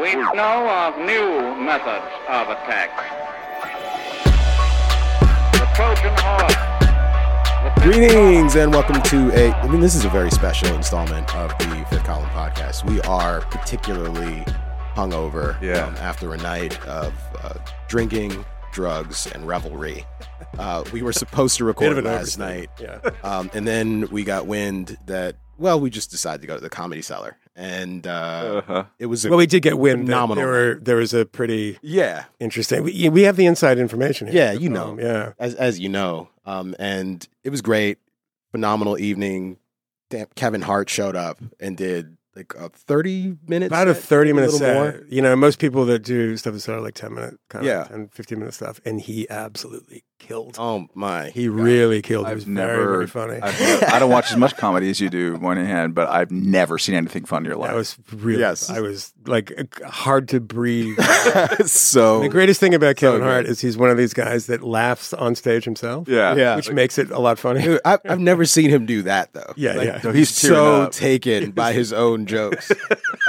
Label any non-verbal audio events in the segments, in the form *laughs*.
We know of new methods of attack. The Trojan horse. the Greetings and welcome to a. I mean, this is a very special installment of the Fifth Column podcast. We are particularly hungover Yeah. um, after a night of uh, drinking, drugs, and revelry. Uh, we were supposed to record last overstatement. night, Yeah. um, and then we got wind that well, we just decided to go to the comedy cellar, and uh, Uh-huh. it was a Well, we did get wind. that phenomenal There were there was a pretty yeah, interesting. We, we have the inside information. Here. Yeah, you know. Um, yeah. as as you know, um, and it was great, phenomenal evening. Damn, Kevin Hart showed up and did like a thirty minutes, About a thirty minute little set. more. You know, most people that do stuff that start like ten minute, kind Yeah. of 10, 15 minute stuff, and he absolutely killed. Oh my, he really killed. He I've was never, very very funny. I've never- *laughs* I don't watch as much comedy as you do, Moynihan, but I've never seen anything funnier live. that was really. Yes. I was like hard to breathe. *laughs* so the greatest thing about Kevin good. Hart is he's one of these guys that laughs on stage himself. yeah, yeah. which makes it a lot funnier. Dude, I, I've never seen him do that though. Yeah, Like, yeah. No, he's so up. taken by his own jokes.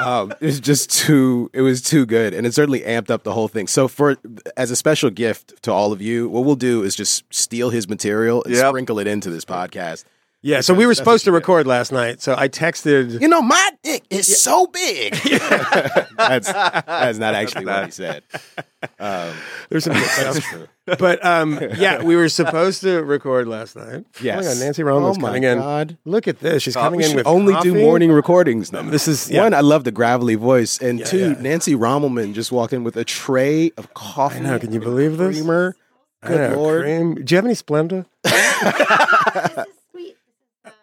um, it was just too. It was too good, and it certainly amped up the whole thing. So, for as a special gift to all of you, what we'll do is just steal his material and Yep. sprinkle it into this podcast. Yeah, so we were supposed to what you get. record last night. So I texted. You know, my dick is so big. *laughs* that's that's not actually what he said. Um, There's some good that's stuff. true. But um, yeah, we were supposed to record last night. Yes. Oh my God, Nancy Rommelman's Oh my coming in. God. Look at this. She's coming in should with only coffee. do morning recordings now. This is- yeah. one. I love the gravelly voice, and two, yeah. Nancy Rommelman just walked in with a tray of coffee. I know. Can you and believe this? Creamer. I Good know, lord. cream. Do you have any Splenda? *laughs* this is sweet.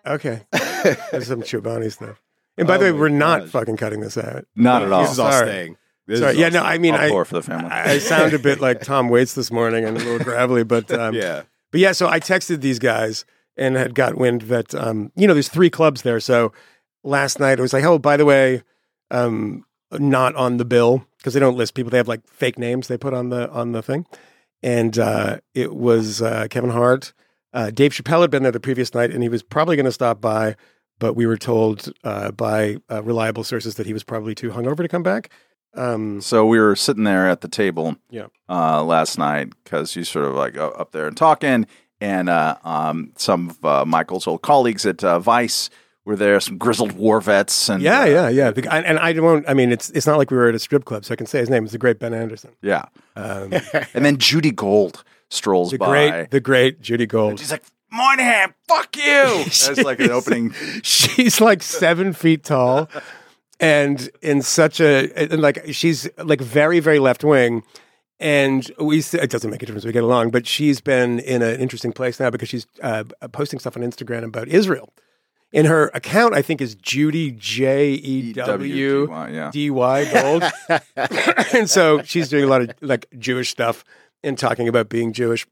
Okay. *laughs* There's some Chobani stuff. And by Oh the way, we're not fucking cutting this out. not at all. This is all Sorry. staying. This Sorry. is Yeah, all no, I mean, I, for the family. I I sound a bit like Tom Waits this morning and a little *laughs* gravelly, but um, yeah. But yeah, so I texted these guys and had got wind that um, you know, there's three clubs there. So last night it was like, oh, by the way, um, not on the bill because they don't list people. They have like fake names they put on the on the thing, and uh, it was uh, Kevin Hart. Uh, Dave Chappelle had been there the previous night, and he was probably going to stop by, but we were told uh, by uh, reliable sources that he was probably too hungover to come back. Um, So we were sitting there at the table Yeah. uh, last night because you sort of like up there and talking, and uh, um, some of uh, Michael's old colleagues at uh, Vice were there, some grizzled war vets, and yeah, uh, yeah, yeah. The guy- and I don't. I mean, it's it's not like we were at a strip club, so I can say his name. It's the great Ben Anderson. yeah. Um, *laughs* And then Judy Gold strolls the by. great, the great Judy and Gold. she's like, "Moynihan, fuck you!" *laughs* That's like an opening. *laughs* She's like seven feet tall, and in such a and like she's like very, very left wing. And we it doesn't make a difference. We get along, but she's been in an interesting place now because she's uh, posting stuff on Instagram about Israel. In her account, I think is Judy J E W. D Y Gold, *laughs* and so she's doing a lot of like Jewish stuff and talking about being Jewish.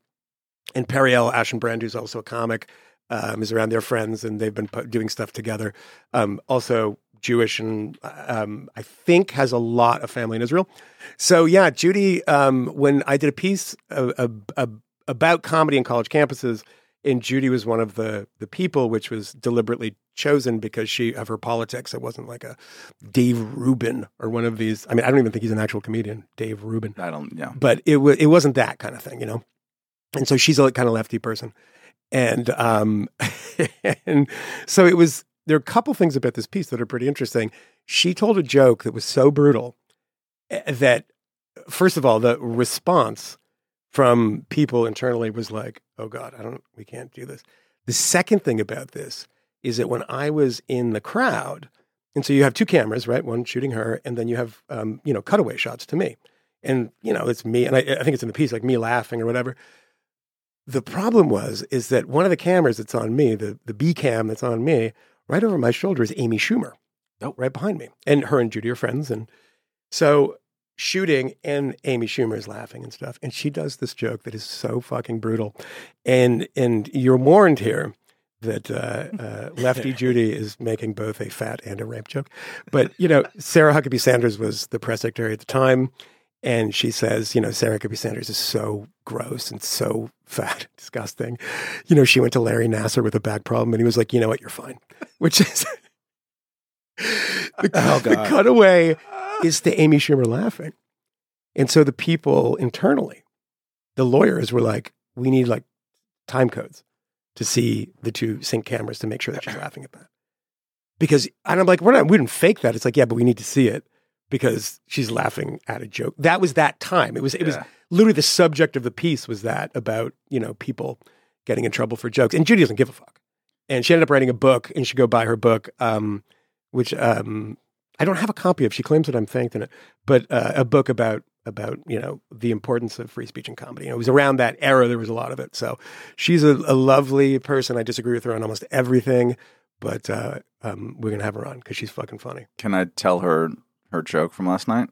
And Periel Aschenbrand, who's also a comic, um, is around their friends, and they've been doing stuff together. Um, also Jewish, and um, I think has a lot of family in Israel. So yeah, Judy. Um, when I did a piece uh, uh, uh, about comedy in college campuses, and Judy was one of the the people, which was deliberately chosen because she of her politics. It wasn't like a Dave Rubin or one of these. I mean, I don't even think he's an actual comedian, Dave Rubin I don't. Yeah. but it was it wasn't that kind of thing, you know. And so she's a kind of lefty person, and um, *laughs* and so it was. There are a couple things about this piece that are pretty interesting. She told a joke that was so brutal eh, that, first of all, the response from people internally was like, "Oh God, I don't. We can't do this." The second thing about this is that when I was in the crowd, and so you have two cameras, right? One shooting her, and then you have um, you know cutaway shots to me and you know it's me and I, I think it's in the piece like me laughing or whatever the problem was is that one of the cameras that's on me the the b cam that's on me right over my shoulder is amy schumer Oh. right behind me and her and judy are friends and so shooting and amy schumer is laughing and stuff and she does this joke that is so fucking brutal and and you're warned here that uh, *laughs* uh, Lefty Judy is making both a fat and a rape joke. But, you know, Sarah Huckabee Sanders was the press secretary at the time. And she says, you know, Sarah Huckabee Sanders is so gross and so fat, *laughs* disgusting. You know, she went to Larry Nassar with a back problem and he was like, you know what, you're fine. *laughs* Which is the, Oh, the cutaway is to Amy Schumer laughing. And so the people internally, the lawyers were like, we need like time codes to see the two sync cameras to make sure that she's laughing at that. Because and I'm like, we're not we didn't fake that. It's like, yeah, but we need to see it because she's laughing at a joke. That was that time. It was it was literally the subject of the piece was that about, you know, people getting in trouble for jokes. And Judy doesn't give a fuck. And she ended up writing a book, and should go buy her book, um, which um, I don't have a copy of. She claims that I'm thanked in it, but uh, a book about about you know the importance of free speech and comedy. It was around that era. There was a lot of it. So she's a, a lovely person. I disagree with her on almost everything, but uh, um, we're gonna have her on because she's fucking funny. Can I tell her her joke from last night?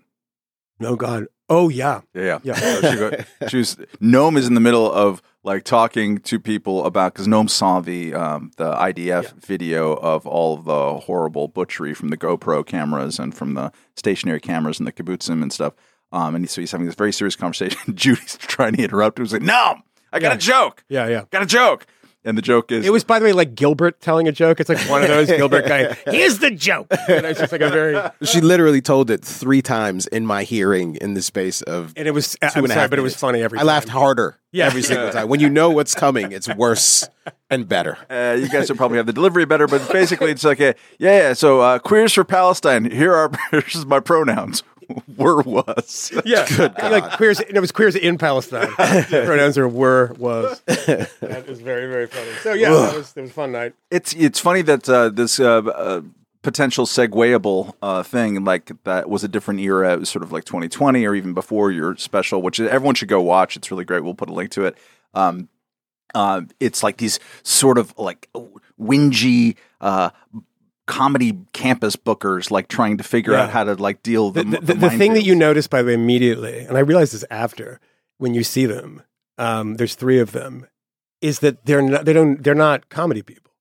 No God. Oh yeah. Yeah, Yeah. So she, go, *laughs* she was Noam is in the middle of like talking to people about because Noam saw the um, the IDF video of all of the horrible butchery from the GoPro cameras and from the stationary cameras and the kibbutzim and stuff. Um, and so he's having this very serious conversation. *laughs* Judy's trying to interrupt him. He's like, "No, I got Yeah. a joke. Yeah. Yeah. Got a joke." And the joke is, It was, by the way, like Gilbert telling a joke. It's like one of those *laughs* Gilbert guys. Here's the joke. And it's just like a very, She literally told it three times in my hearing in the space of and it was. two I'm and a sorry, half but it was funny every. Time. I laughed harder Yeah. every single time. When you know what's coming, it's worse and better. Uh, you guys will probably have the delivery better, but basically it's like, a, yeah, yeah. So uh, queers for Palestine. Here are *laughs* here's my pronouns. *laughs* Were was. Yeah, like queers. It was queers in Palestine. *laughs* Pronouns are were was. That is very very funny. So yeah, that was it was a fun night. It's it's funny that uh, this uh, uh, potential segwayable uh, thing like that was a different era. It was sort of like 2020 or even before your special, which everyone should go watch. It's really great. We'll put a link to it. Um, uh, it's like these sort of like whingy. Uh, comedy campus bookers like trying to figure Yeah. out how to like deal The, the, the, the, thing that you notice, by the way, immediately, and I realize this after when you see them. Um, there's three of them. Is that they're not? They don't. They're not comedy people.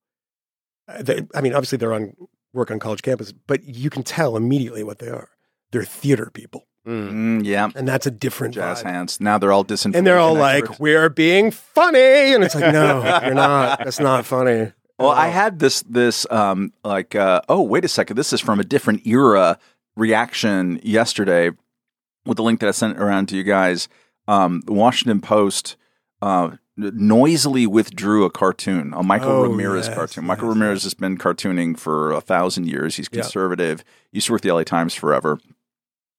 Uh, they, I mean, obviously they're on work on college campus, but you can tell immediately what they are. They're theater people, Mm, yeah, and that's a different jazz vibe. hands. Now they're all disinformation. And they're all experts. like, "We're being funny," and it's like, "No, you're not. That's not funny." Well, I had this this um like uh, oh wait a second, this is from a different era reaction yesterday with the link that I sent around to you guys. Um, the Washington Post uh, noisily withdrew a cartoon, a Michael Oh, Ramirez yes, cartoon. Michael yes, Ramirez has been cartooning for a thousand years. He's conservative. Used to work the LA Times forever.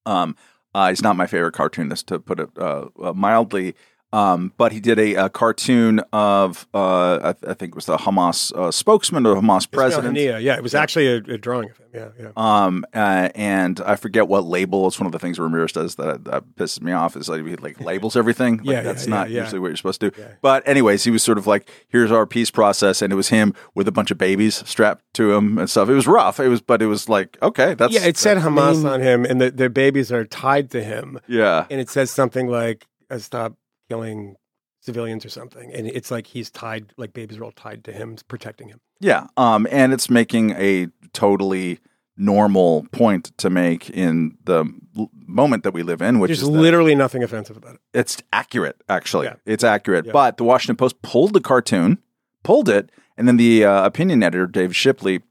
Um, uh, he's not my favorite cartoonist, to put it uh, uh, mildly. Um, but he did a, a cartoon of, uh, I, th- I think it was the Hamas uh, spokesman or Hamas president. Haniyeh, yeah, it was actually a, a drawing of him. Yeah, yeah. Um, uh, and I forget what label. It's one of the things Ramirez does that, that pisses me off. Is like he like labels everything. *laughs* Like, Yeah, yeah, that's yeah, not yeah. usually what you're supposed to do. Yeah. But anyways, he was sort of like, "Here's our peace process," and it was him with a bunch of babies strapped to him and stuff. It was rough. It was, but it was like, okay, that's yeah, it said Hamas on him, and the, their babies are tied to him, yeah. and it says something like uh, "Stop killing civilians" or something, and it's like he's tied, like babies are all tied to him, protecting him. Yeah, um, and it's making a totally normal point to make in the l- moment that we live in, which There's is literally nothing offensive about it. it's accurate. Actually, Yeah. it's accurate. Yeah. But the Washington Post pulled the cartoon, pulled it, and then the uh, opinion editor Dave Shipley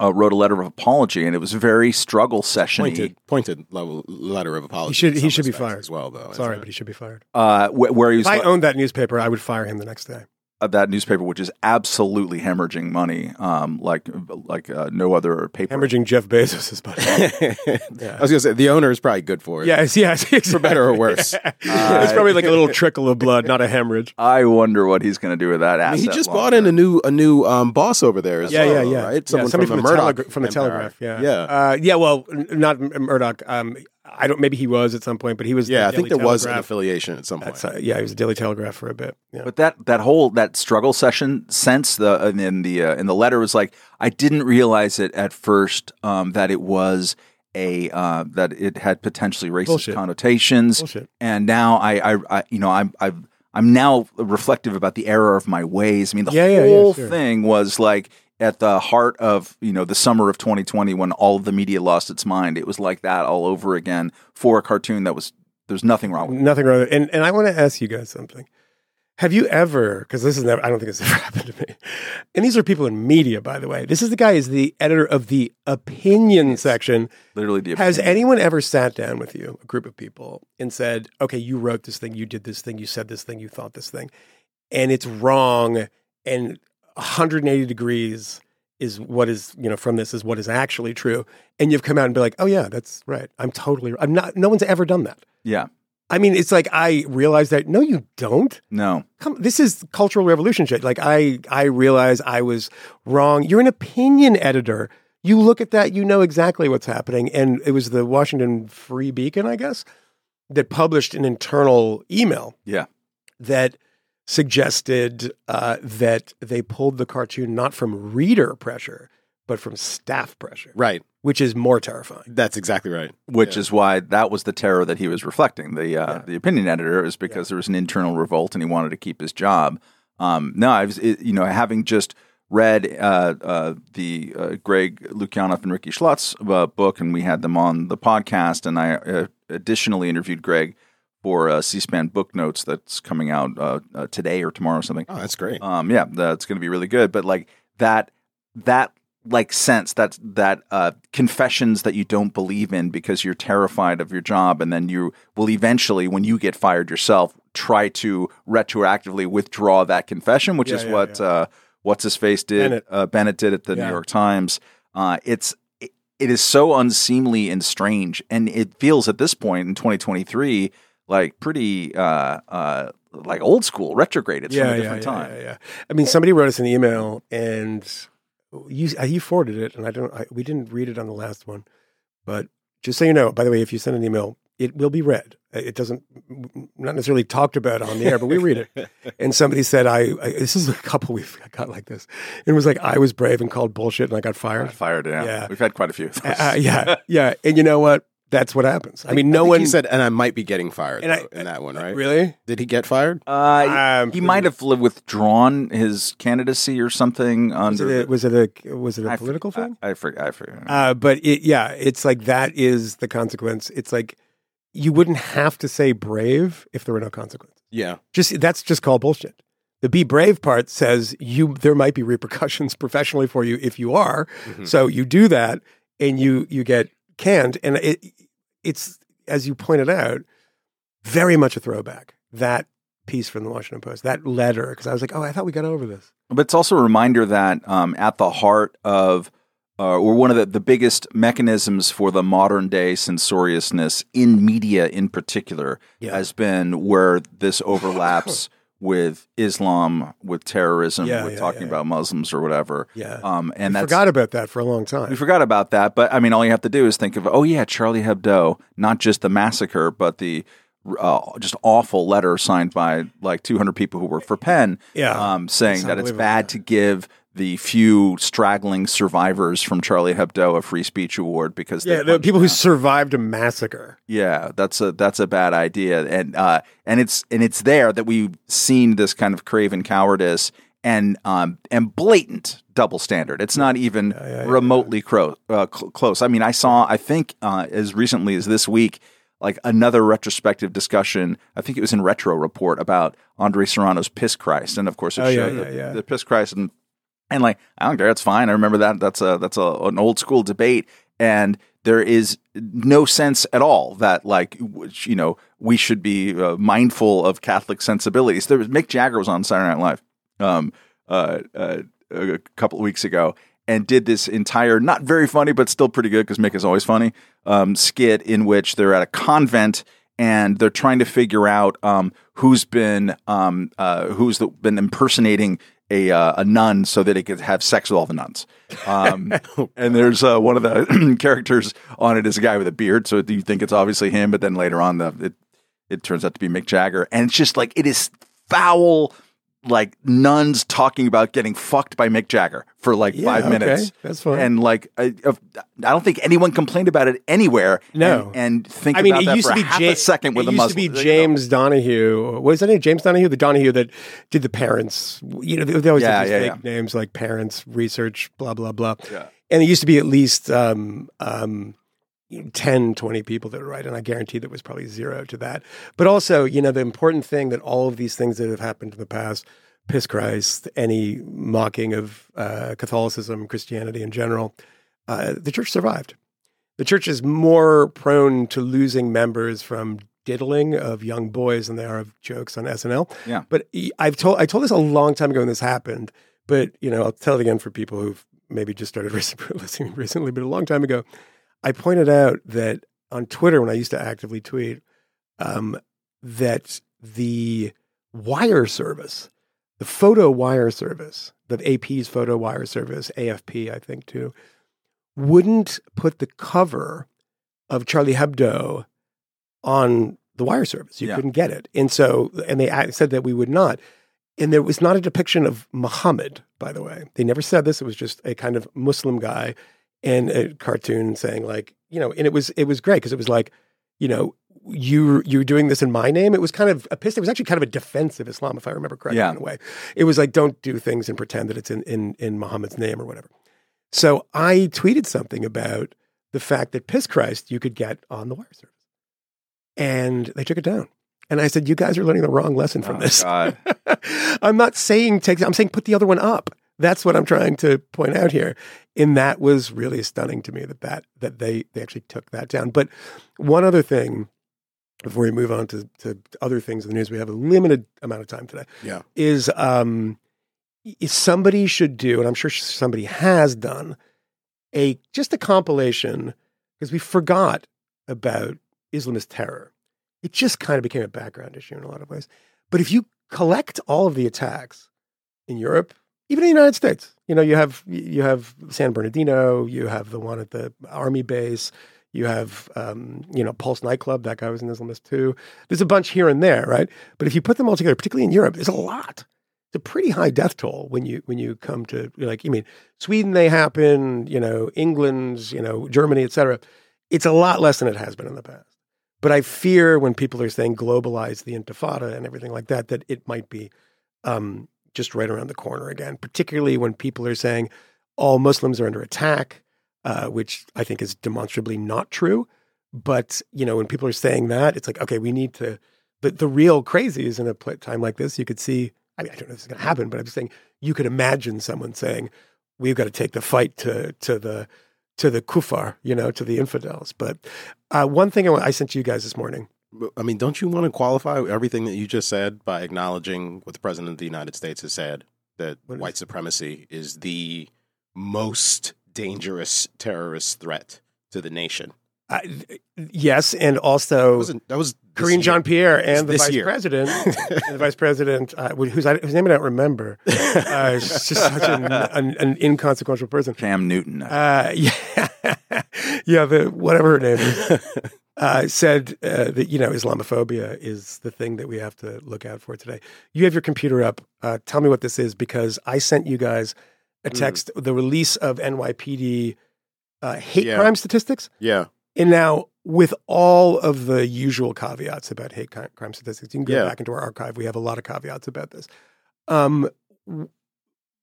uh, wrote a letter of apology, and it was very struggle session. Pointed, pointed level, letter of apology. He should- he should be fired. as well, though. Sorry, but he should be fired. Uh, wh- where he was If I like- owned that newspaper, I would fire him the next day. Uh, that newspaper, which is absolutely hemorrhaging money, um, like like uh, no other paper. Hemorrhaging Jeff Bezos's buddy. it? I was gonna say the owner is probably good for it. yes, yes, exactly. for better or *laughs* worse. it's probably like a little trickle of blood, not a hemorrhage. I wonder what he's going to do with that I asset. mean, he just long bought in a new a new um, boss over there as Yeah, well, yeah, yeah. right? Yeah, Someone somebody from, from, the the, Murdoch Telegra- from the empire. Telegraph. Yeah, yeah, uh, yeah. Well, n- not Murdoch. Um, I don't. Maybe he was at some point, but he was. yeah. the I think Daily there was an affiliation at some point. That's, uh, yeah, he was a Daily Telegraph for a bit. Yeah. But that that whole that struggle session sense the in the uh, in the letter was like I didn't realize it at first um, that it was a uh, that it had potentially racist Bullshit. connotations Bullshit. and now I, I, I you know I'm I'm I'm now reflective about the error of my ways. I mean the Yeah, yeah, yeah, whole sure. thing was like at the heart of you know the summer of 2020 when all of the media lost its mind. It was like that all over again for a cartoon that was there's nothing wrong with. it. Nothing wrong. with it. And and I want to ask you guys something. Have you ever? Because this is never. I don't think it's *laughs* ever happened to me. And these are people in media, by the way. This is the guy is the editor of the opinion section. Literally, the Has anyone ever sat down with you, a group of people, and said, "Okay, you wrote this thing, you did this thing, you said this thing, you thought this thing, and it's wrong, and 180 degrees is what is you know from this is what is actually true," and you've come out and be like, "Oh yeah, that's right. I'm totally. I'm not. No one's ever done that." yeah, I mean, it's like I realize that. No, you don't. no, Come, this is cultural revolution shit. Like I, I realize I was wrong. You're an opinion editor. You look at that, you know exactly what's happening. And it was the Washington Free Beacon, I guess, that published an internal email yeah, that suggested uh, that they pulled the cartoon not from reader pressure, but from staff pressure, Right. which is more terrifying. That's exactly right. which Yeah. is why that was the terror that he was reflecting. The uh, the opinion editor is because there was an internal revolt and he wanted to keep his job. Um, no, I was it, you know having just read uh, uh, the uh, Greg Lukianoff and Rikki Schlott's uh, book, and we had them on the podcast, and I uh, additionally interviewed Greg for uh, C-SPAN book notes that's coming out uh, uh, today or tomorrow or something. Oh, that's great. Um, yeah, that's going to be really good. But like that, that like sense that that uh, confessions that you don't believe in because you're terrified of your job, and then you will eventually, when you get fired yourself, try to retroactively withdraw that confession, which Yeah, is yeah, what Uh, what's his face did. Bennet. Uh, Bennet did at the Yeah. New York Times. Uh, it's it, it is so unseemly and strange, and it feels at this point in 2023 like pretty uh, uh, like old school, retrograde. It's from a different yeah, time. Yeah, yeah. I mean, somebody wrote us an email, and you uh, you forwarded it, and I don't. I, we didn't read it on the last one, but just so you know, by the way, if you send an email, it will be read. Uh, It doesn't not necessarily talked about on the air, but we read it. *laughs* And somebody said, "I, I this is a couple we've got like this." It was like I was brave and called bullshit, and I got fired. Fired, yeah. Yeah. We've had quite a few. of those. Uh, yeah, *laughs* yeah. And you know what? That's what happens. I mean, no I think one He said, and I might be getting fired And I- though, in that one, right? really. Did he get fired? Uh, I'm he might have li- withdrawn his candidacy or something Was under. it a, was it a was it a I political for- thing? I, I forget. I forget. Uh, but it, yeah, it's like that is the consequence. It's like you wouldn't have to say brave if there were no consequence. Yeah. Just that's just called bullshit. The be brave part says you there might be repercussions *laughs* professionally for you if you are. Mhm. So you do that and you you get canned, and it it's as you pointed out, very much a throwback. That piece from the Washington Post, that letter, because I was like, oh, I thought we got over this. But it's also a reminder that um, at the heart of, uh, or one of the, the biggest mechanisms for the modern day censoriousness in media in particular Yeah. has been where this overlaps *laughs* with Islam, with terrorism, Yeah, with yeah, talking yeah. about Muslims or whatever. Yeah, Um, and that's forgot about that for a long time. we forgot about that, but I mean, all you have to do is think of, oh yeah, Charlie Hebdo, not just the massacre, but the uh, just awful letter signed by like 200 people who work for PEN, Yeah. um, saying that it's bad to give the few straggling survivors from Charlie Hebdo a free speech award because yeah, the people who survived a massacre. Yeah, that's a that's a bad idea, and uh, and it's and it's there that we've seen this kind of craven cowardice and um and blatant double standard. It's not even yeah, remotely cro- uh, cl- close. I mean, I saw I think uh, as recently as this week. Like another retrospective discussion, I think it was in Retro Report about Andre Serrano's Piss Christ, and of course it Oh, yeah, showed yeah, the, yeah. the Piss Christ, and and like I don't care, it's fine. I remember that. That's a that's a, an old school debate, and there is no sense at all that like you know we should be uh, mindful of Catholic sensibilities. There was Mick Jagger was on Saturday Night Live um, uh, uh, a couple of weeks ago and did this entire not very funny but still pretty good because Mick is always funny um, skit in which they're at a convent and they're trying to figure out um, who's been um, uh, who's the, been impersonating a uh, a nun so that he could have sex with all the nuns. Um, *laughs* and there's uh, one of the *clears throat* characters on it is a guy with a beard, so you think it's obviously him, but then later on the it it turns out to be Mick Jagger, and it's just like it is foul. Like nuns talking about getting fucked by Mick Jagger for like Yeah, five okay. minutes. That's fine. And like, I, I don't think anyone complained about it anywhere. No. and, and think I mean, about it that used to be half Ja- a second with it used to be you know. James Donahue. What was that name? James Donahue, the Donahue that did the parents. You know, they, they always Yeah, have these yeah, fake names like parents research, blah blah blah. Yeah. And it used to be at least um, um, you know, 10, 20 people that would write, and I guarantee there was probably zero to that. But also, you know, the important thing that all of these things that have happened in the past, piss Christ, any mocking of uh, Catholicism, Christianity in general, uh, the church survived. The church is more prone to losing members from diddling of young boys than they are of jokes on SNL. Yeah. But I've told I told this a long time ago when this happened, but you know I'll tell it again for people who've maybe just started *laughs* listening recently. But a long time ago, I pointed out that on Twitter when I used to actively tweet um, that the wire service, the photo wire service, the AP's photo wire service, AFP, I think too, wouldn't put the cover of Charlie Hebdo on the wire service. You Yeah. couldn't get it. And so, and they said that we would not. And there was not a depiction of Muhammad, by the way. They never said this. It was just a kind of Muslim guy in a cartoon saying like, you know, and it was it was great because it was like, you know, you you're doing this in my name. It was kind of a piss. It was actually kind of a defense of Islam, if I remember correctly, Yeah. in a way. It was like, don't do things and pretend that it's in in in Muhammad's name or whatever. So I tweeted something about the fact that Piss Christ you could get on the wire service. And they took it down. And I said, You guys are learning the wrong lesson from Oh, this. God. *laughs* I'm not saying take I'm saying put the other one up. That's what I'm trying to point out here. And that was really stunning to me that that, that they, they actually took that down. But one other thing before we move on to, to other things in the news, we have a limited amount of time today Yeah. is um is somebody should do, and I'm sure somebody has done a just a compilation because we forgot about Islamist terror. It just kind of became a background issue in a lot of ways. But if you collect all of the attacks in Europe, even in the United States, you know, you have you have San Bernardino, you have the one at the army base, you have um, you know Pulse nightclub. That guy was an Islamist too. There's a bunch here and there, right? But if you put them all together, particularly in Europe, there's a lot. It's a pretty high death toll when you when you come to like you mean Sweden they happen, you know England, you know Germany, etc. It's a lot less than it has been in the past. But I fear when people are saying globalize the Intifada and everything like that, that it might be um, just right around the corner again. Particularly when people are saying all Muslims are under attack, uh, which I think is demonstrably not true. But you know, when people are saying that, it's like, okay, we need to. The, the real crazies in a time like this, you could see. I, mean, I don't know if is going to happen, but I'm just saying you could imagine someone saying, "We've got to take the fight to to the to the kufar, you know, to the infidels." But uh, one thing I, I sent to you guys this morning. But, I mean, don't you want to qualify everything that you just said by acknowledging what the president of the United States has said that What is white supremacy is the most dangerous terrorist threat to the nation? Uh, yes, and also that was this Karine. Jean Pierre and the vice year. president, *laughs* and the vice president, uh, whose, whose name I don't remember. *laughs* Uh, is just such an, an, an inconsequential person. Cam Newton. Uh, *laughs* yeah, yeah, the whatever her name is, uh, said uh, that you know Islamophobia is the thing that we have to look out for today. You have your computer up. Uh, tell me what this is because I sent you guys a Mm. text, the release of NYPD uh, hate Yeah. crime statistics. Yeah. And now, with all of the usual caveats about hate crime statistics, you can go Yeah. back into our archive. We have a lot of caveats about this. Um,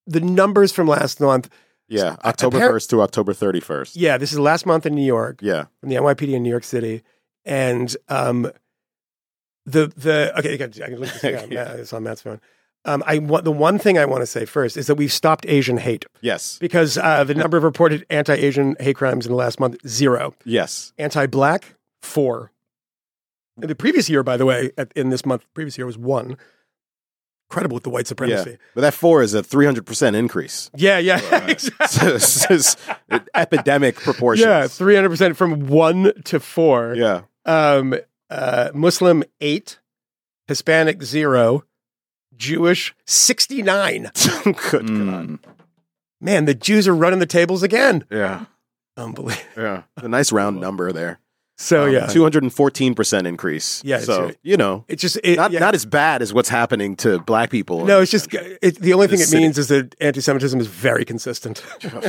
the numbers from last month, Yeah. October 1st to October 31st. yeah, this is last month in New York Yeah. from the NYPD in New York City, and um, the the okay, I can, I look this thing up. *laughs* Yeah. It's on Matt's phone. Um, I want the one thing I want to say first is that we've stopped Asian hate Yes. because uh, the number of reported anti-Asian hate crimes in the last month zero. Yes. anti-black four. In the previous year, by the way, at, in this month, previous year was one. Incredible with the white Yeah. supremacy. But that four is a 300% increase. Yeah, yeah, Right. exactly. *laughs* *laughs* So it's just epidemic proportions. yeah, three hundred percent from one to four. Yeah. Um, uh, Muslim eight, Hispanic zero, Jewish sixty nine. *laughs* Good God. Mm. Man, the Jews are running the tables again. Yeah. Unbelievable. Yeah. A nice round number there. So Um, yeah, 214% increase. Yeah, So, uh, you know, it's just it, not, yeah. not as bad as what's happening to black people. No, it's just it, the only thing it city. means is that anti-Semitism is very consistent. *laughs*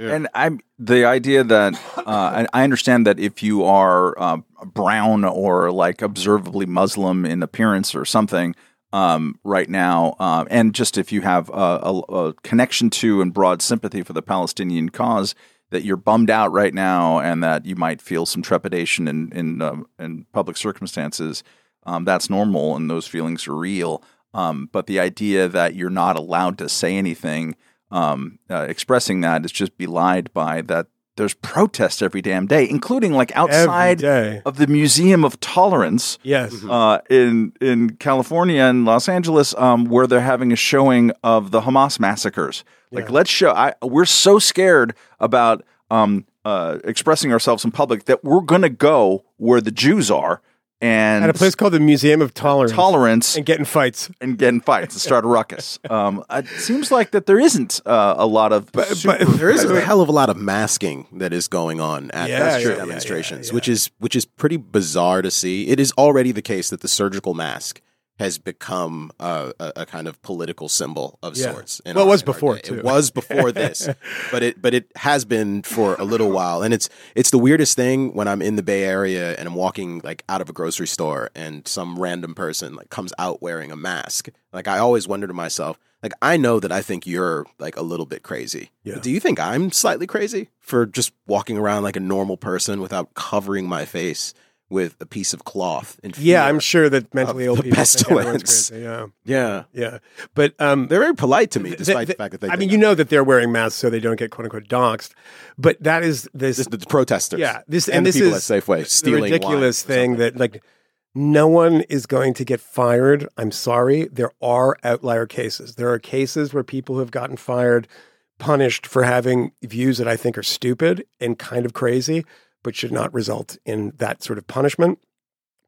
Yeah. And I'm the idea that uh, I I understand that if you are uh, brown or like observably Muslim in appearance or something um, right now, um, and just if you have a, a, a connection to and broad sympathy for the Palestinian cause, that you're bummed out right now and that you might feel some trepidation in in um, in public circumstances. Um, that's normal, and those feelings are real. Um, but the idea that you're not allowed to say anything, um, uh, expressing that, is just belied by that. There's protests every damn day, including like outside of the Museum of Tolerance Yes. uh, in in California and Los Angeles, um, where they're having a showing of the Hamas massacres. Like, Yeah. let's show. I, we're so scared about um, uh, expressing ourselves in public that we're going to go where the Jews are and At a place called the Museum of Tolerance. tolerance And getting fights. and getting fights and start a ruckus. *laughs* Um, it seems like that there isn't uh, a lot of. super- There is a hell of a lot of masking that is going on at Yeah, these yeah, yeah, demonstrations, yeah, yeah. which is which is pretty bizarre to see. It is already the case that the surgical mask has become a, a kind of political symbol of Yeah. sorts. Well, it was before. It was before this, but it but it has been for a little while, and it's it's the weirdest thing when I'm in the Bay Area and I'm walking like out of a grocery store and some random person like comes out wearing a mask. Like I always wonder to myself, like I know that I think you're like a little bit crazy. Yeah. But do you think I'm slightly crazy for just walking around like a normal person without covering my face with a piece of cloth? In Yeah. I'm sure that mentally ill the people think pestilence. crazy. Yeah, Yeah, yeah. But um, they're very polite to me, despite th- the fact that they. I think mean, you know that they're wearing masks so they don't get quote unquote doxxed. But that is this, this, the protesters. yeah, this and, and, the this people is at Safeway the stealing ridiculous thing that like no one is going to get fired. I'm sorry, there are outlier cases. There are cases where people have gotten fired, punished for having views that I think are stupid and kind of crazy, but should not result in that sort of punishment.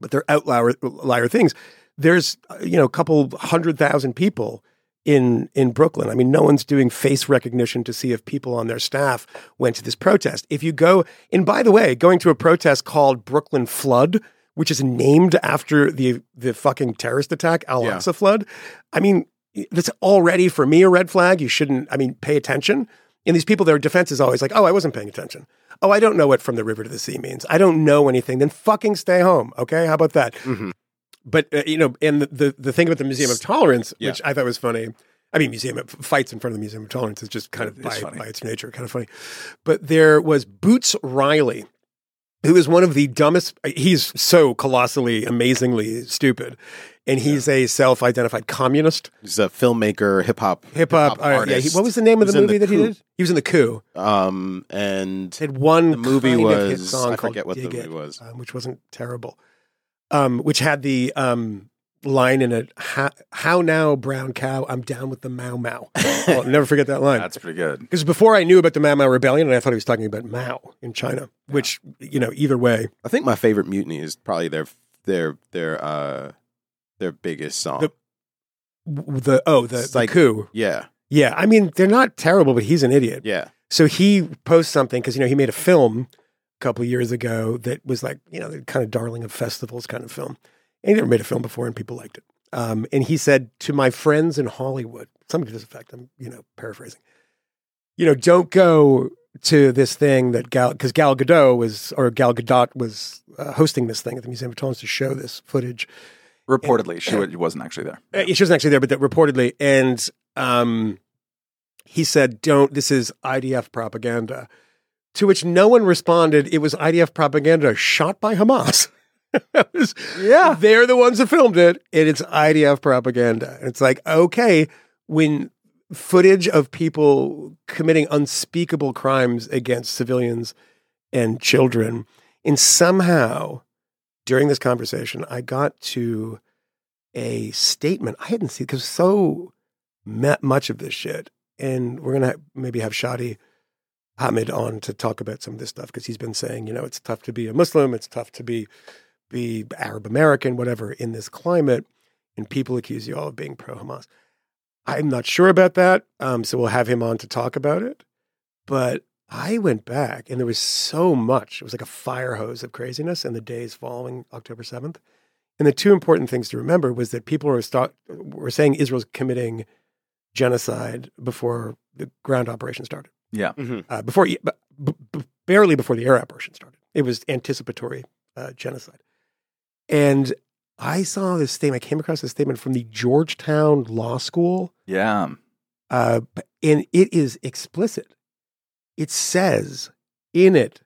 But they're outlier outlier things. There's you know a couple hundred thousand people in in Brooklyn. I mean, no one's doing face recognition to see if people on their staff went to this protest. If you go, and by the way, going to a protest called Brooklyn Flood, which is named after the the fucking terrorist attack, Al Yeah. Flood. I mean, that's already for me a red flag. You shouldn't. I mean, pay attention. And these people, their defense is always like, "Oh, I wasn't paying attention. Oh, I don't know what from the river to the sea means. I don't know anything. Then fucking stay home. Okay, how about that?" Mhm. But uh, you know, and the, the the thing about the Museum of Tolerance, Yeah. which I thought was funny. I mean, museum of fights in front of the Museum of Tolerance is just kind of by, by its nature kind of funny. But there was Boots Riley, who is one of the dumbest. He's so colossally, amazingly stupid, and he's a self-identified communist, He's a filmmaker, hip hop, hip hop. Uh, yeah, he, artist. what was the name of the movie The that he did? He was in the coup. Um, and Had one the movie kind of hit was song I forget what the movie It, was. um, which wasn't terrible. Um, which had the um, line in it: "How, how now, brown cow? I'm down with the Mau Mau." *laughs* I'll never forget that line. That's pretty good. Because before I knew about the Mau Mau rebellion, and I thought he was talking about Mao in China, which you know, either way, I think my favorite mutiny is probably their their their uh their biggest song. The- the oh the, It's the like- coup, yeah, yeah. I mean, they're not terrible, but he's an idiot. yeah. So he posts something because you know he made a film a couple of years ago that was like you know the kind of darling of festivals kind of film. And he never made a film before, and people liked it. Um, and he said to my friends in Hollywood, something to this effect. I'm you know paraphrasing. You know, don't go to this thing that Gal because Gal Gadot was or Gal Gadot was uh, hosting this thing at the Museum of Tolerance to show this footage. Reportedly, she wa- wasn't actually there. Uh, she wasn't actually there, but that reportedly, and um, he said, "Don't. This is IDF propaganda." To which no one responded. It was IDF propaganda shot by Hamas. *laughs* *laughs* Was- Yeah. they're the ones that filmed it, and it's IDF propaganda. It's like, okay, when footage of people committing unspeakable crimes against civilians and children, and somehow during this conversation, I got to a statement I hadn't seen because so mu- much of this shit, and we're gonna maybe have Shadi Hamid on to talk about some of this stuff because he's been saying, you know, it's tough to be a Muslim, it's tough to be be Arab American, whatever, in this climate, and people accuse you all of being pro Hamas. I'm not sure about that, um, so we'll have him on to talk about it. But I went back, and there was so much. It was like a fire hose of craziness in the days following October 7th. And the two important things to remember was that people were, start, were saying Israel's committing genocide before the ground operation started Yeah. uh, before, b- b- b- barely before the air operation started. It was anticipatory uh, genocide. And I saw this statement, I came across this statement from the Georgetown Law School, Yeah. uh, and it is explicit. it says in it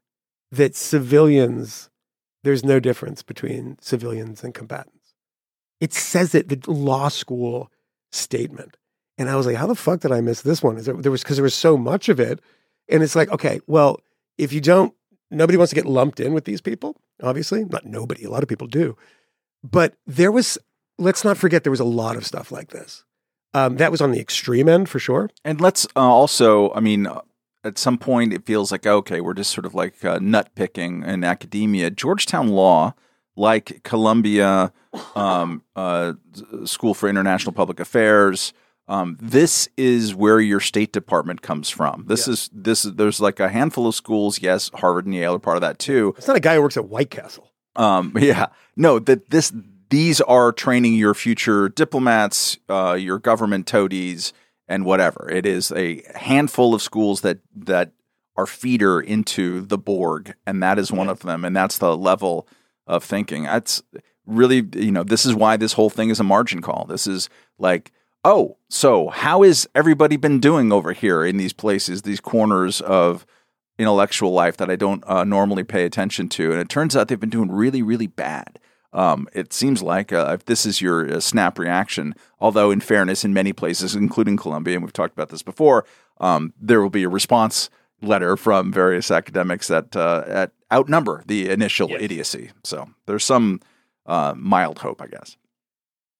that civilians, there's no difference between civilians and combatants. It says it, the law school statement. And I was like, how the fuck did I miss this one? Is there, there was because there was so much of it. And it's like, okay, well, if you don't, nobody wants to get lumped in with these people, obviously. Not nobody, a lot of people do. But there was, let's not forget, there was a lot of stuff like this. Um, that was on the extreme end for sure. And let's uh, also, I mean, uh, at some point it feels like okay, we're just sort of like uh, nut picking in academia. Georgetown Law, like Columbia um, uh, School for International Public Affairs, um, this is where your State Department comes from. This is this is there's like a handful of schools. Yes, Harvard and Yale are part of that too. It's not a guy who works at White Castle. Um, *laughs* yeah, no, that this these are training your future diplomats, uh, your government toadies, and whatever. It is a handful of schools that that are feeder into the Borg, and that is one of them, and that's the level of thinking. That's really, you know, this is why this whole thing is a margin call. This is like, oh, so how has everybody been doing over here in these places, these corners of intellectual life that I don't uh, normally pay attention to? And it turns out they've been doing really, really bad. Um, it seems like uh, if this is your uh, snap reaction, although in fairness, in many places, including Columbia, and we've talked about this before, um, there will be a response letter from various academics that uh, at outnumber the initial idiocy. So there's some uh, mild hope, I guess.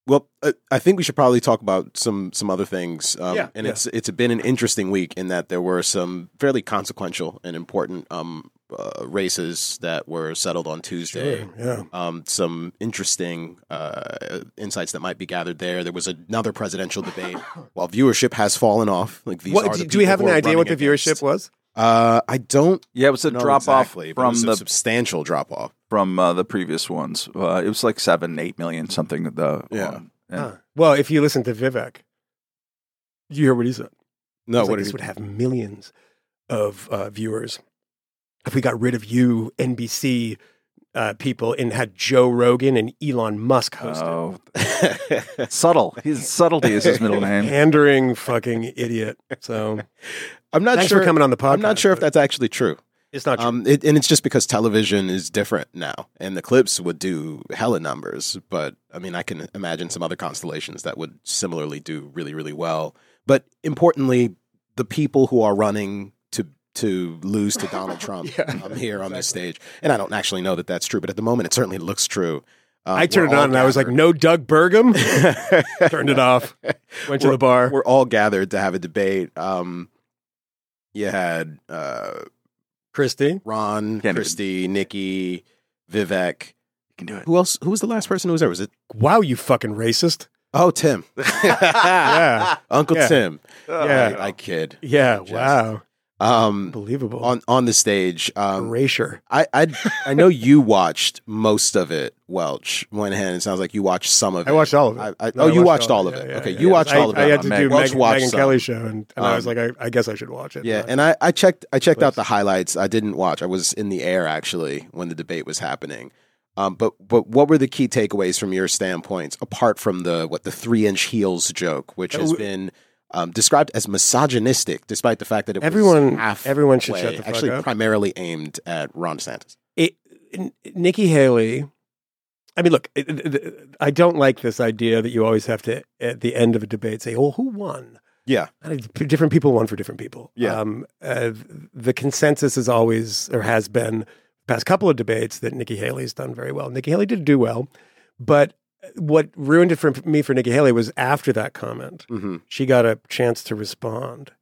Well, uh, I think we should probably talk about some some other things. Um, Yeah, and yeah. it's it's been an interesting week in that there were some fairly consequential and important um, uh, races that were settled on Tuesday. Yeah. Um, some interesting uh, insights that might be gathered there. There was another presidential debate. *coughs* While viewership has fallen off, like these What, are the do we have an idea what the running viewership was? Uh, I don't Yeah, it was a know drop exactly, off but it from was a the substantial drop off. From uh, the previous ones. Uh, it was like seven, eight million, something. The Yeah. um, and- Huh. Well, if you listen to Vivek, you hear what he said. No, He's like, what this did would have millions of uh, viewers if we got rid of you, NBC uh, people, and had Joe Rogan and Elon Musk host it. Oh, he- *laughs* subtle. His subtlety is his middle name. Pandering fucking idiot. So *laughs* I'm not thanks sure. for coming on the podcast. I'm not sure if that's actually true. It's not true. Um, it, and it's just because television is different now, and the clips would do hella numbers. But I mean, I can imagine some other constellations that would similarly do really, really well. But importantly, the people who are running to to lose to Donald *laughs* Trump Yeah, um, here on this stage, and I don't actually know that that's true, but at the moment, it certainly looks true. Um, I turned it on and I was like, no Doug Burgum. *laughs* Turned it off. Went to We're- the bar. We're all gathered to have a debate. Um, you had uh, Christy. Ron, Can't Christy, Nikki, Vivek. You can do it. Who else? Who was the last person who was there? Was it? Wow, you fucking racist. Oh, Tim. *laughs* *laughs* Yeah. Uncle Yeah. Tim. Oh, yeah. I, I kid. Yeah. Just- Wow. Um, Unbelievable. on on the stage, um, Erasure. I I I know you watched most of it, Welch. Moynihan. It sounds like you watched some of it. I watched all of it. I, I, No, oh, you watched all of it. yeah, okay, yeah, you yeah. watched I, all of it. I had to Meg- do Welch Meg, watched Megyn some. Kelly show, and, and I was Um, like, I, I guess I should watch it. Yeah, and I, I checked I checked out the highlights. I didn't watch. I was in the air actually when the debate was happening. Um, but but what were the key takeaways from your standpoints apart from the what the three inch heels joke, which has been um, described as misogynistic, despite the fact that it Everyone- was half everyone should shut the fuck actually up. primarily aimed at Ron DeSantis. it, Nikki Haley. I mean, look, it- it- I don't like this idea that you always have to, at the end of a debate, say, "Oh, who won?" Yeah, different people won for different people. Yeah. Um, uh, the consensus is always, or has been, past couple of debates that Nikki Haley's done very well. Nikki Haley did do well, but what ruined it for me for Nikki Haley was after that comment, hmm she got a chance to respond,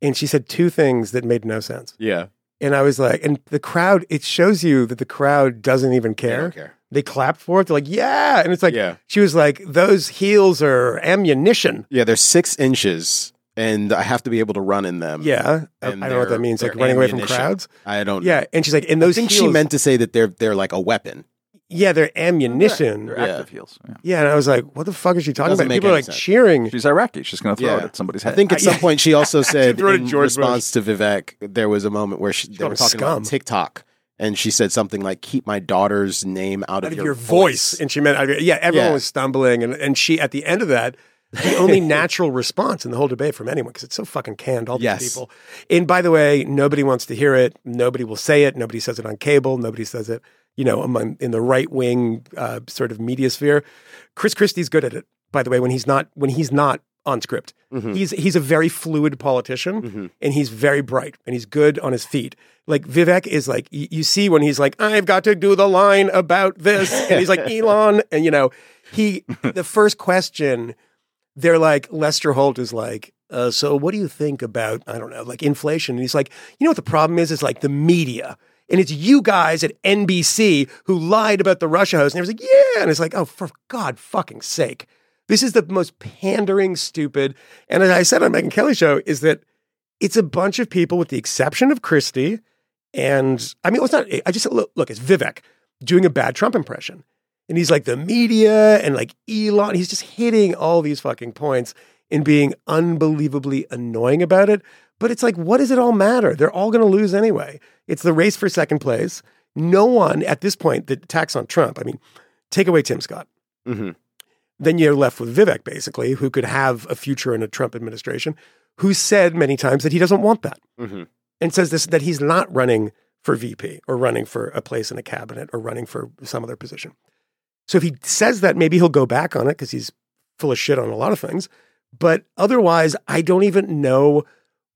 and she said two things that made no sense. yeah. And I was like, and the crowd, it shows you that the crowd doesn't even They care. don't care. They clapped for it. They're like, yeah. And it's like, yeah, she was like, those heels are ammunition. yeah. They're six inches, and I have to be able to run in them. Yeah. I, I don't know what that means. Like running away from crowds. I don't. Yeah. And she's like, and I those think heels, she meant to say that they're they're like a weapon. Yeah, they're ammunition. They're Yeah. active heels. Yeah. Yeah. And I was like, what the fuck is she talking Doesn't about? make People are any like sense. cheering. She's Iraqi. She's going to throw it at somebody's head. I think at some *laughs* point she also said threw it at in George Bush. response to Vivek, there was a moment where she, they called were him talking scum. about TikTok, and she said something like, "Keep my daughter's name out, out of, of your voice. And she meant, yeah, everyone Yeah. was stumbling. And, and she, at the end of that, the only *laughs* natural response in the whole debate from anyone because it's so fucking canned. All these Yes. people. And by the way, nobody wants to hear it. Nobody will say it. Nobody says it on cable. Nobody says it. You know, among in the right wing uh, sort of media sphere. Chris Christie's good at it. By the way, when he's not when he's not on script, Mm-hmm. he's he's a very fluid politician and he's very bright and he's good on his feet. Like Vivek is like you, you see when he's like I've got to do the line about this and he's like *laughs* Elon and you know he the first question they're like Lester Holt is like uh, so what do you think about I don't know like inflation and he's like you know what the problem is is like the media and it's you guys at NBC who lied about the Russia host and he was like yeah. And it's like oh for God fucking sake. This is the most pandering stupid. And as I said on Megyn Kelly show is that it's a bunch of people with the exception of Christie and I mean it's not I just look look it's Vivek doing a bad Trump impression. And he's like the media and like Elon. He's just hitting all these fucking points and being unbelievably annoying about it. But it's like, what does it all matter? They're all going to lose anyway. It's the race for second place. No one at this point that attacks on Trump. I mean, take away Tim Scott. hmm Then you're left with Vivek, basically, who could have a future in a Trump administration, who said many times that he doesn't want that hmm and says this that he's not running for VP or running for a place in a cabinet or running for some other position. So if he says that, maybe he'll go back on it because he's full of shit on a lot of things. But otherwise, I don't even know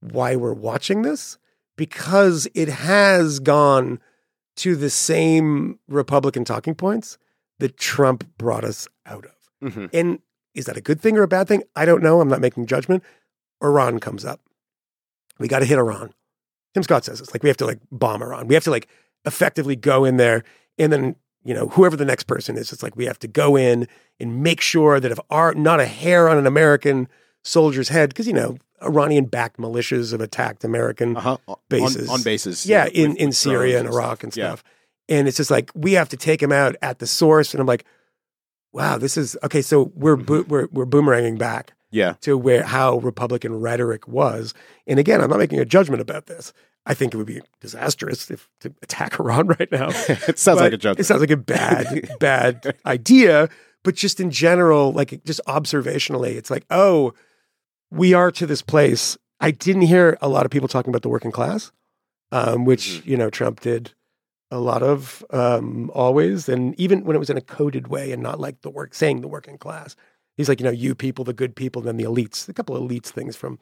why we're watching this because it has gone to the same Republican talking points that Trump brought us out of. hmm And is that a good thing or a bad thing? I don't know. I'm not making judgment. Iran comes up. We got to hit Iran. Tim Scott says it's like we have to like bomb Iran. We have to like effectively go in there and then, you know, whoever the next person is, it's like we have to go in and make sure that if our not a hair on an American soldier's head, because you know, Iranian backed militias have attacked American Uh-huh. Bases. on, bases. yeah, with- in, with in drones Syria and. Iraq and Yeah. stuff. And it's just like we have to take him out at the source. And I'm like, wow, this is okay. So we're bo- we're we're boomeranging back Yeah. to where how Republican rhetoric was. And again, I'm not making a judgment about this. I think it would be disastrous if to attack *laughs* Iran right now. *laughs* it sounds But like a joke. It sounds like a bad, *laughs* bad idea. But just in general, like just observationally, it's like, oh, we are to this place. I didn't hear a lot of people talking about the working class, um, which Mm-hmm. you know Trump did a lot of um, always, and even when it was in a coded way and not like the work saying the working class. He's like, you know, you people, the good people, then the elites. A couple of elites things from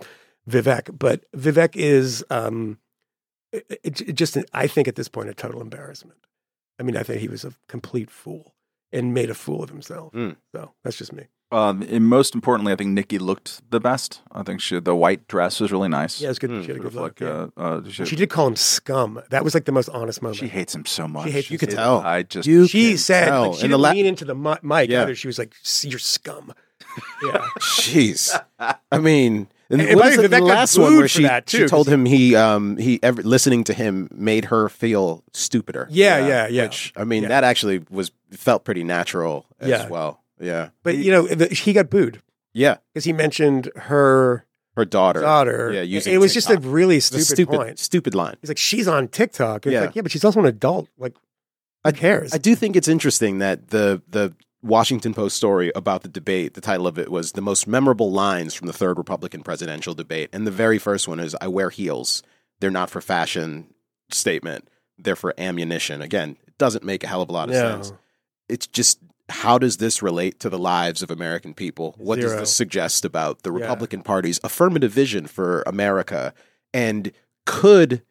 Vivek, but Vivek is um, it, it, it just I think at this point a total embarrassment. I mean, I think he was a complete fool and made a fool of himself. Mm. So that's just me. Um, and most importantly, I think Nikki looked the best. I think she, the white dress was really nice. Yeah, it's good. Hmm. She had a good look. like, yeah. uh, uh, she, she did call him scum. That was like the most honest moment. she hates him so much. She hates- you could It- tell. I just You she said tell. like, she In didn't la- lean into the mic Yeah. either. She was like, "See, "You're scum." *laughs* Yeah, Jeez. I mean, and And what is the it, the last one where she, that, she too, told 'cause him he um he ever listening to him made her feel stupider. yeah, yeah, yeah. Which I mean, Yeah. that actually was felt pretty natural as Yeah. well. Yeah. But you know, the, he got booed Yeah. because he mentioned her Her daughter. daughter. Yeah, it, using it was just a really stupid, stupid point. stupid line. He's like, she's on TikTok. It's Yeah. like, yeah, but she's also an adult. Like, who cares? I do think it's interesting that the the Washington Post story about the debate, the title of it was the most memorable lines from the third Republican presidential debate. And the very first one is I wear heels. They're not for fashion statement. They're for ammunition. Again, it doesn't make a hell of a lot of No. sense. It's just how does this relate to the lives of American people? What Zero. does this suggest about the Yeah. Republican Party's affirmative vision for America? And could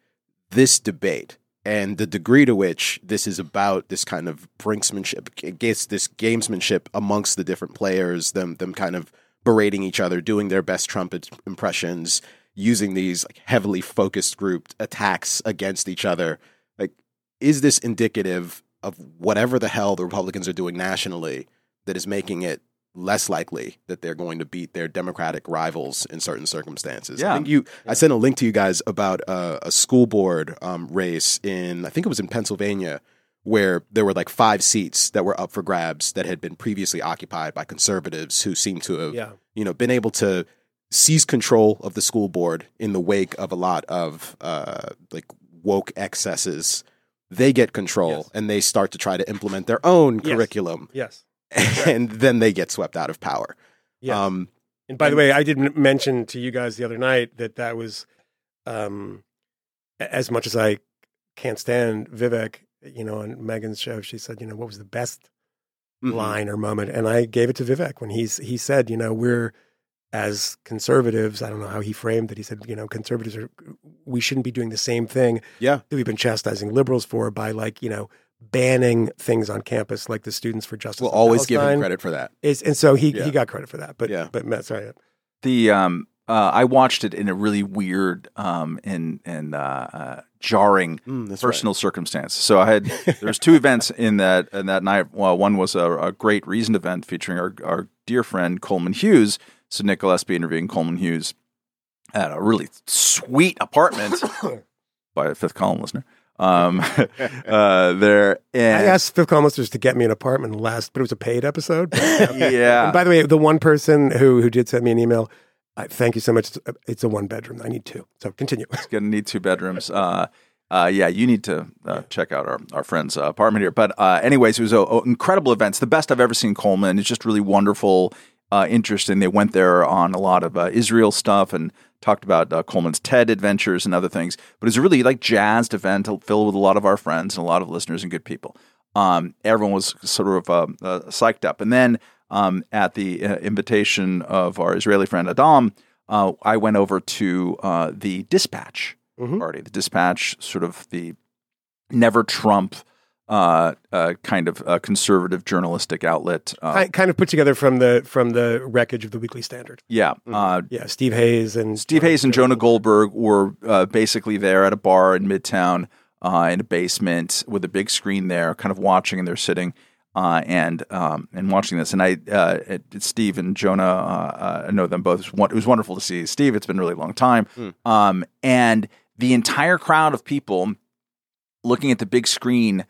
this debate and the degree to which this is about this kind of brinksmanship, gets this gamesmanship amongst the different players, them them kind of berating each other, doing their best trumpet impressions, using these like heavily focused grouped attacks against each other. Like, is this indicative of whatever the hell the Republicans are doing nationally that is making it less likely that they're going to beat their Democratic rivals in certain circumstances? I Yeah. think you. I sent a link to you guys about uh, a school board um, race in I think it was in Pennsylvania where there were like five seats that were up for grabs that had been previously occupied by conservatives who seemed to have yeah. you know been able to seize control of the school board in the wake of a lot of uh, like woke excesses. They get control Yes. and they start to try to implement their own Yes. curriculum, Yes. *laughs* and then they get swept out of power. Yes. Um, And by the way, I did m- mention to you guys the other night that that was, um, as much as I can't stand Vivek, you know, on Megyn's show, she said, you know, what was the best Mhm. line or moment? And I gave it to Vivek when he's he said, you know, we're as conservatives. I don't know how he framed it. He said, you know, conservatives are we shouldn't be doing the same thing Yeah. that we've been chastising liberals for by like you know banning things on campus like the Students for Justice. We'll in always give him credit for that. Is, and so he Yeah. he got credit for that. But Yeah. but Matt, sorry. the um uh, I watched it in a really weird um and and uh, uh, jarring Mm, that's personal circumstance. So I had there's two events *laughs* in that in that night. Well, one was a, a great reasoned event featuring our our dear friend Coleman Hughes. So Nick Gillespie interviewing Coleman Hughes at a really sweet apartment *coughs* by a fifth column listener. Um, *laughs* uh, there and I asked Fifth Column to get me an apartment last, but it was a paid episode. *laughs* yeah, And by the way, the one person who who did send me an email, I, thank you so much. It's a, it's a one bedroom. I need two. So continue. It's going to need two bedrooms. Uh, uh, yeah, you need to uh, check out our, our friend's uh, apartment here. But, uh, anyways, it was an incredible event. It's the best I've ever seen Coleman. It's just really wonderful, uh, interesting. They went there on a lot of uh, Israel stuff and talked about uh, Coleman's TED adventures and other things. But it was a really like jazzed event filled with a lot of our friends and a lot of listeners and good people. Um, everyone was sort of uh, uh, psyched up. And then um, at the uh, invitation of our Israeli friend Adam, uh, I went over to uh, the Dispatch Mhm. party. The Dispatch, sort of the never Trump uh, uh, kind of uh, conservative journalistic outlet. Uh, kind of put together from the from the wreckage of the Weekly Standard. yeah. Uh, Yeah, Steve Hayes and Steve Hayes and Jonah Goldberg were uh, basically there at a bar in Midtown uh, in a basement with a big screen there, kind of watching, and they're sitting uh, and um, and watching this. And I, uh, it, Steve and Jonah, uh, uh, I know them both. It was, won- it was wonderful to see Steve. It's been a really long time, um, and the entire crowd of people looking at the big screen.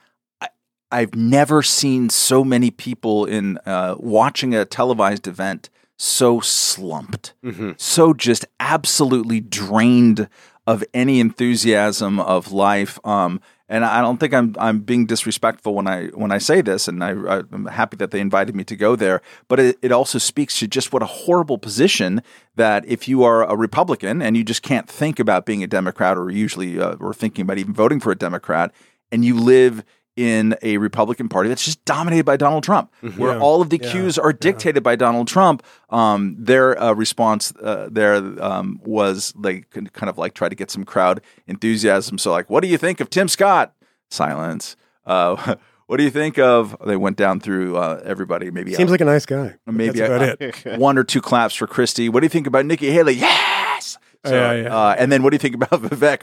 I've never seen so many people in uh, watching a televised event so slumped Mm-hmm. so just absolutely drained of any enthusiasm of life. Um, and I don't think I'm I'm being disrespectful when I when I say this, and I, I'm happy that they invited me to go there. But it, it also speaks to just what a horrible position that if you are a Republican and you just can't think about being a Democrat, or usually uh, or thinking about even voting for a Democrat, and you live in a Republican Party that's just dominated by Donald Trump, where Yeah. all of the Yeah. cues are dictated by Donald Trump. Um, their uh, response uh, there um, was like kind of like try to get some crowd enthusiasm. So like, what do you think of Tim Scott? Silence. Uh, *laughs* what do you think of? They went down through uh, everybody. Maybe Seems like a nice guy. maybe That's about it. one or two claps for Christie. What do you think about Nikki Haley? Yes. So, Yeah, yeah. Uh, and then what do you think about *laughs* Vivek?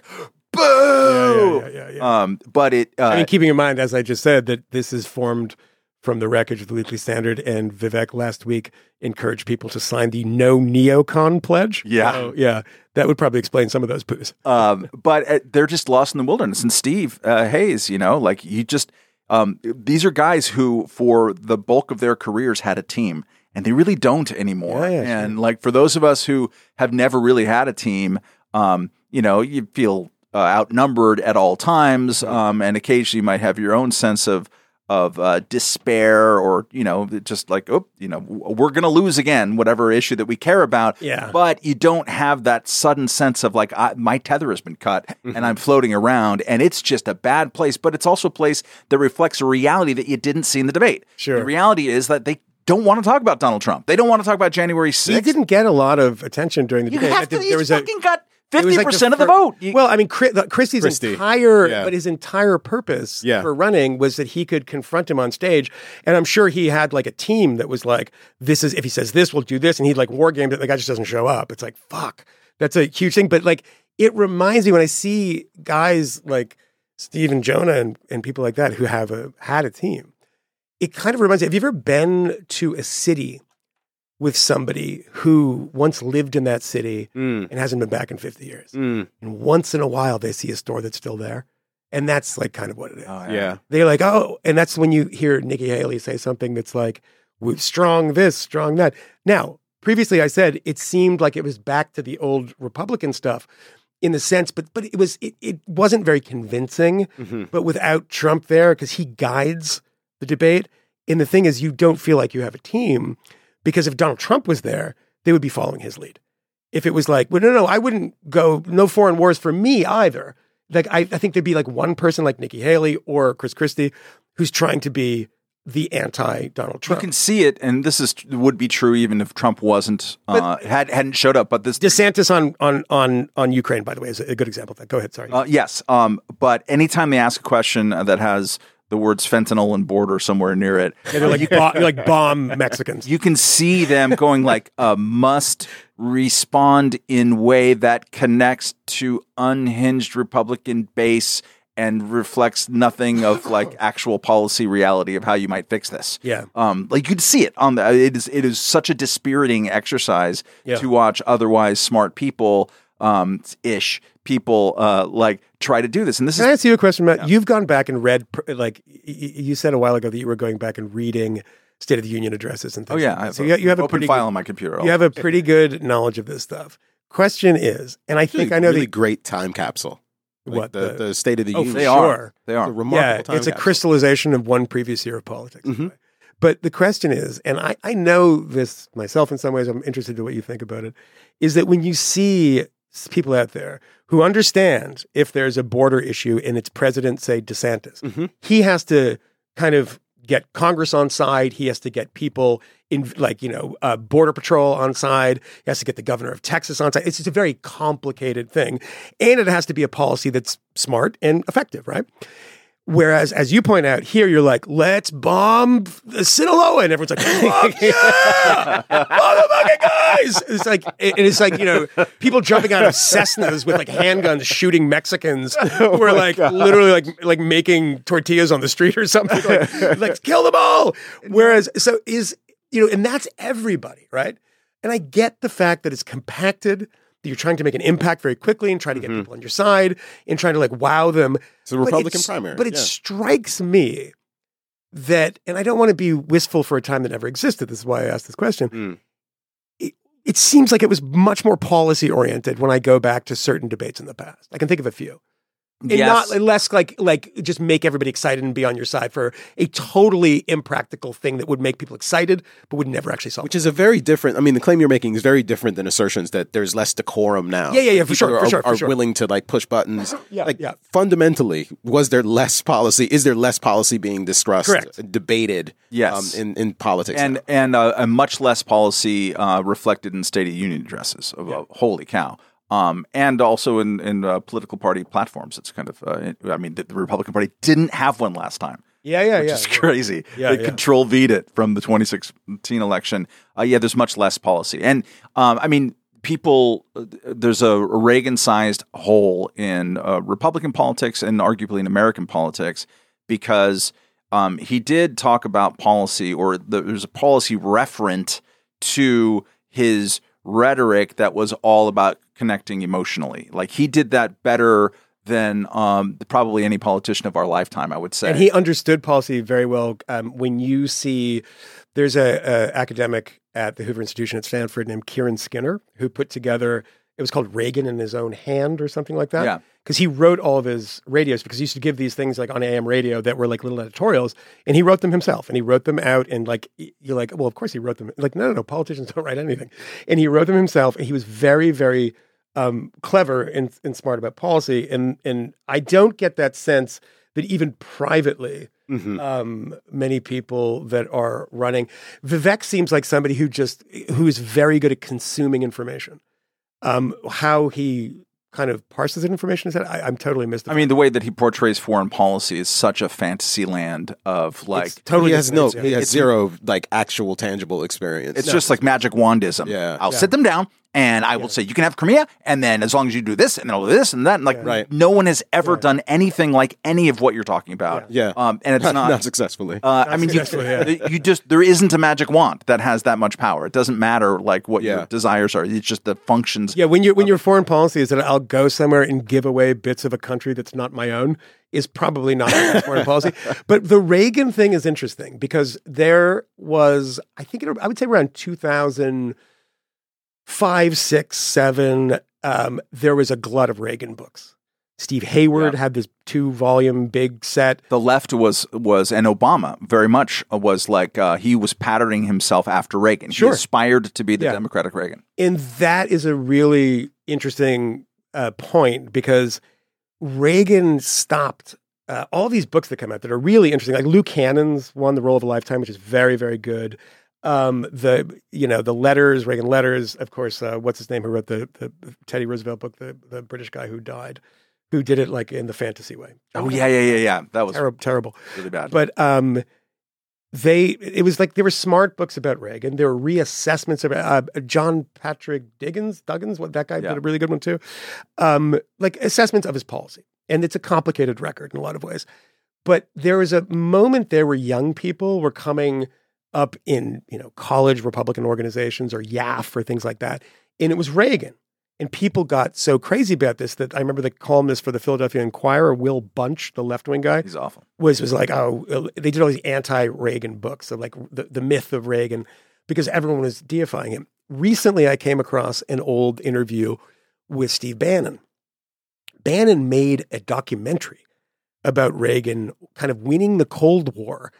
Boo. Yeah, yeah, yeah. Um, but it. Uh, I mean, keeping in mind, as I just said, that this is formed from the wreckage of the Weekly Standard, and Vivek last week encouraged people to sign the No Neocon pledge. Yeah. So, yeah, that would probably explain some of those poos. Um, but uh, they're just lost in the wilderness. And Steve uh, Hayes, you know, like you just um, these are guys who, for the bulk of their careers, had a team, and they really don't anymore. Yeah, yeah, and like for those of us who have never really had a team, um, you know, you feel uh, outnumbered at all times, um, and occasionally you might have your own sense of of uh, despair or you know just like oh you know we're going to lose again whatever issue that we care about Yeah. but you don't have that sudden sense of like I, my tether has been cut Mm-hmm. and I'm floating around and it's just a bad place but it's also a place that reflects a reality that you didn't see in the debate Sure. the reality is that they don't want to talk about Donald Trump they don't want to talk about January 6th He didn't get a lot of attention during the you debate. have to There he's was a- fucking got 50% like of the vote You- Well, I mean, Chris, the- Christie's Christie. entire, Yeah. but his entire purpose Yeah. for running was that he could confront him on stage, and I'm sure he had like a team that was like, "This is if he says this, we'll do this," and he'd like war game that the guy just doesn't show up. It's like, fuck, that's a huge thing. But like, it reminds me when I see guys like Steve and Jonah and, and people like that who have a had a team. It kind of reminds me. Have you ever been to a city? With somebody who once lived in that city Mm, and hasn't been back in 50 years. mm, And once in a while, they see a store that's still there. And that's like kind of what it is. Oh, yeah. They're like, oh, and that's when you hear Nikki Haley say something that's like, "We're strong this, strong that. Now, previously I said it seemed like it was back to the old Republican stuff in the sense, but but it was it, it wasn't very convincing. mhm. But without Trump there, because he guides the debate. And the thing is, you don't feel like you have a team because if Donald Trump was there, they would be following his lead. If it was like, well, no, no, I wouldn't go, no foreign wars for me either. Like, I, I think there'd be like one person like Nikki Haley or Chris Christie who's trying to be the anti Donald Trump. You can see it, and this is would be true even if Trump wasn't uh, had hadn't showed up. But this DeSantis on, on, on, on Ukraine, by the way, is a good example of that. Go ahead. Sorry. Uh, yes, um, but anytime they ask a question that has the words fentanyl and border somewhere near it, Yeah, they're like, bo- like bomb Mexicans. you can see them going like, a "Must respond in way that connects to unhinged Republican base." And reflects nothing of like *laughs* actual policy reality of how you might fix this. Yeah. um, like you could see it on the. It is it is such a dispiriting exercise Yeah. to watch otherwise smart people, um, ish people, uh, like try to do this. And this Can I is ask you a question, Matt? You've gone back and read, like, y- y- you said a while ago that you were going back and reading State of the Union addresses and things. oh yeah, like I have so a, you, you have a open pretty file good, on my computer. you have a pretty good knowledge of this stuff. Question is, and I think Really, I know really that great time capsule. Like What, the, the- the State of the Oh, Union? they sure. are. They It's are. a remarkable yeah, time it's a crystallization of one previous year of politics. Mhm. But the question is, and I, I know this myself in some ways, I'm interested in what you think about it, is that when you see s- people out there who understand if there's a border issue and it's President, say, DeSantis, Mhm. he has to kind of get Congress on side. He has to get people in, like, you know, uh, Border Patrol on side. He has to get the governor of Texas on side. It's just a very complicated thing. And it has to be a policy that's smart and effective, right? Whereas, as you point out here, you're like, let's bomb the Sinaloa. And everyone's like, fuck *laughs* yeah! Motherfucking guys! It's like, and it's like, you know, people jumping out of Cessnas with like handguns shooting Mexicans *laughs* oh who are like literally like, like making tortillas on the street or something. Like, *laughs* like, kill them all. Whereas, so is, you know, and that's everybody, right? And I get the fact that it's compacted, you're trying to make an impact very quickly and try to get people on your side and trying to like wow them. It's a But Republican it's- primary. But it yeah. strikes me that, and I don't want to be wistful for a time that never existed. This is why I asked this question. Mm. It, it seems like it was much more policy oriented when I go back to certain debates in the past. I can think of a few. And Yes. not less like like just make everybody excited and be on your side for a totally impractical thing that would make people excited but would never actually solve. Which is a very different. I mean, the claim you're making is very different than assertions that there's less decorum now. Yeah, yeah, yeah, Like, for people sure, for Are, sure, for are sure. willing to like push buttons. *clears throat* Yeah, like yeah. fundamentally, was there less policy? Is there less policy being discussed, Correct. debated? Yes. um, in in politics and now? and uh, a much less policy uh, reflected in State of Union addresses. Of, uh, holy cow! Um, and also in in uh, political party platforms. It's kind of uh, I mean the, the Republican Party didn't have one last time. yeah, yeah, Which yeah. is crazy. Yeah, they yeah. control V'd it from the 2016 election. Uh, yeah, there's much less policy, and um, I mean, people. uh, There's a Reagan-sized hole in uh, Republican politics and arguably in American politics because um, he did talk about policy, or the, there's a policy referent to his rhetoric that was all about connecting emotionally. Like he did that better than um, probably any politician of our lifetime, I would say. And he understood policy very well. Um, when you see, there's a, a academic at the Hoover Institution at Stanford named Kiron Skinner who put together. It was called Reagan in his own hand or something like that. Yeah. Because he wrote all of his radios because he used to give these things like on AM radio that were like little editorials, and he wrote them himself. And he wrote them out, and like you're like, well, of course he wrote them. Like, no, no, no, politicians don't write anything. And he wrote them himself, and he was very, very um, clever and, and smart about policy. And and I don't get that sense that even privately, Mhm. um, many people that are running, Vivek seems like somebody who just who is very good at consuming information. Um, how he kind of parses that information is that I, I'm totally missed. I mean, the way that he portrays foreign policy is such a fantasy land of like It's totally he has no, he has zero like actual tangible experience. it's just like magic wandism. Yeah. I'll Yeah. sit them down and I will say you can have Crimea, and then as long as you do this, and then I'll do this and that, and like Right. no one has ever done anything like any of what you're talking about. Yeah. um, and it's not, *laughs* not. not successfully. uh, I mean, you, yeah. *laughs* you just there isn't a magic wand that has that much power. It doesn't matter like what Yeah. your desires are. It's just the functions. Yeah, when you when your foreign policy is that I'll go somewhere and give away bits of a country that's not my own is probably not foreign policy. *laughs* But the Reagan thing is interesting because there was, I think, it, I would say around two thousand five, six, seven. Um, there was a glut of Reagan books. Steve Hayward Yeah. had this two volume big set. the left was was and Obama very much was like uh, he was patterning himself after Reagan. Sure. He aspired to be the Yeah. Democratic Reagan. And that is a really interesting uh, point because Reagan stopped uh, all these books that come out that are really interesting. Like Lou Cannon's one, The Role of a Lifetime, which is very, very good. Um, the you know the letters, Reagan letters, of course. Uh, what's his name? Who wrote the, the Teddy Roosevelt book? The the British guy who died, who did it like in the fantasy way. Oh yeah, yeah, yeah, yeah. That was terrible, terrible. really bad. But um, they it was like there were smart books about Reagan. There were reassessments of uh, John Patrick Diggins, Duggins. What that guy Yeah. did a really good one too. Um, like assessments of his policy, and it's a complicated record in a lot of ways. But there was a moment there where young people were coming up in you know college Republican organizations or YAF or things like that, and it was Reagan. And people got so crazy about this that I remember the columnist for the Philadelphia Inquirer, Will Bunch, the left wing guy, He's awful. was was like, oh, uh, they did all these anti-Reagan books of like the, the myth of Reagan because everyone was deifying him. Recently, I came across an old interview with Steve Bannon. Bannon made a documentary about Reagan kind of winning the Cold War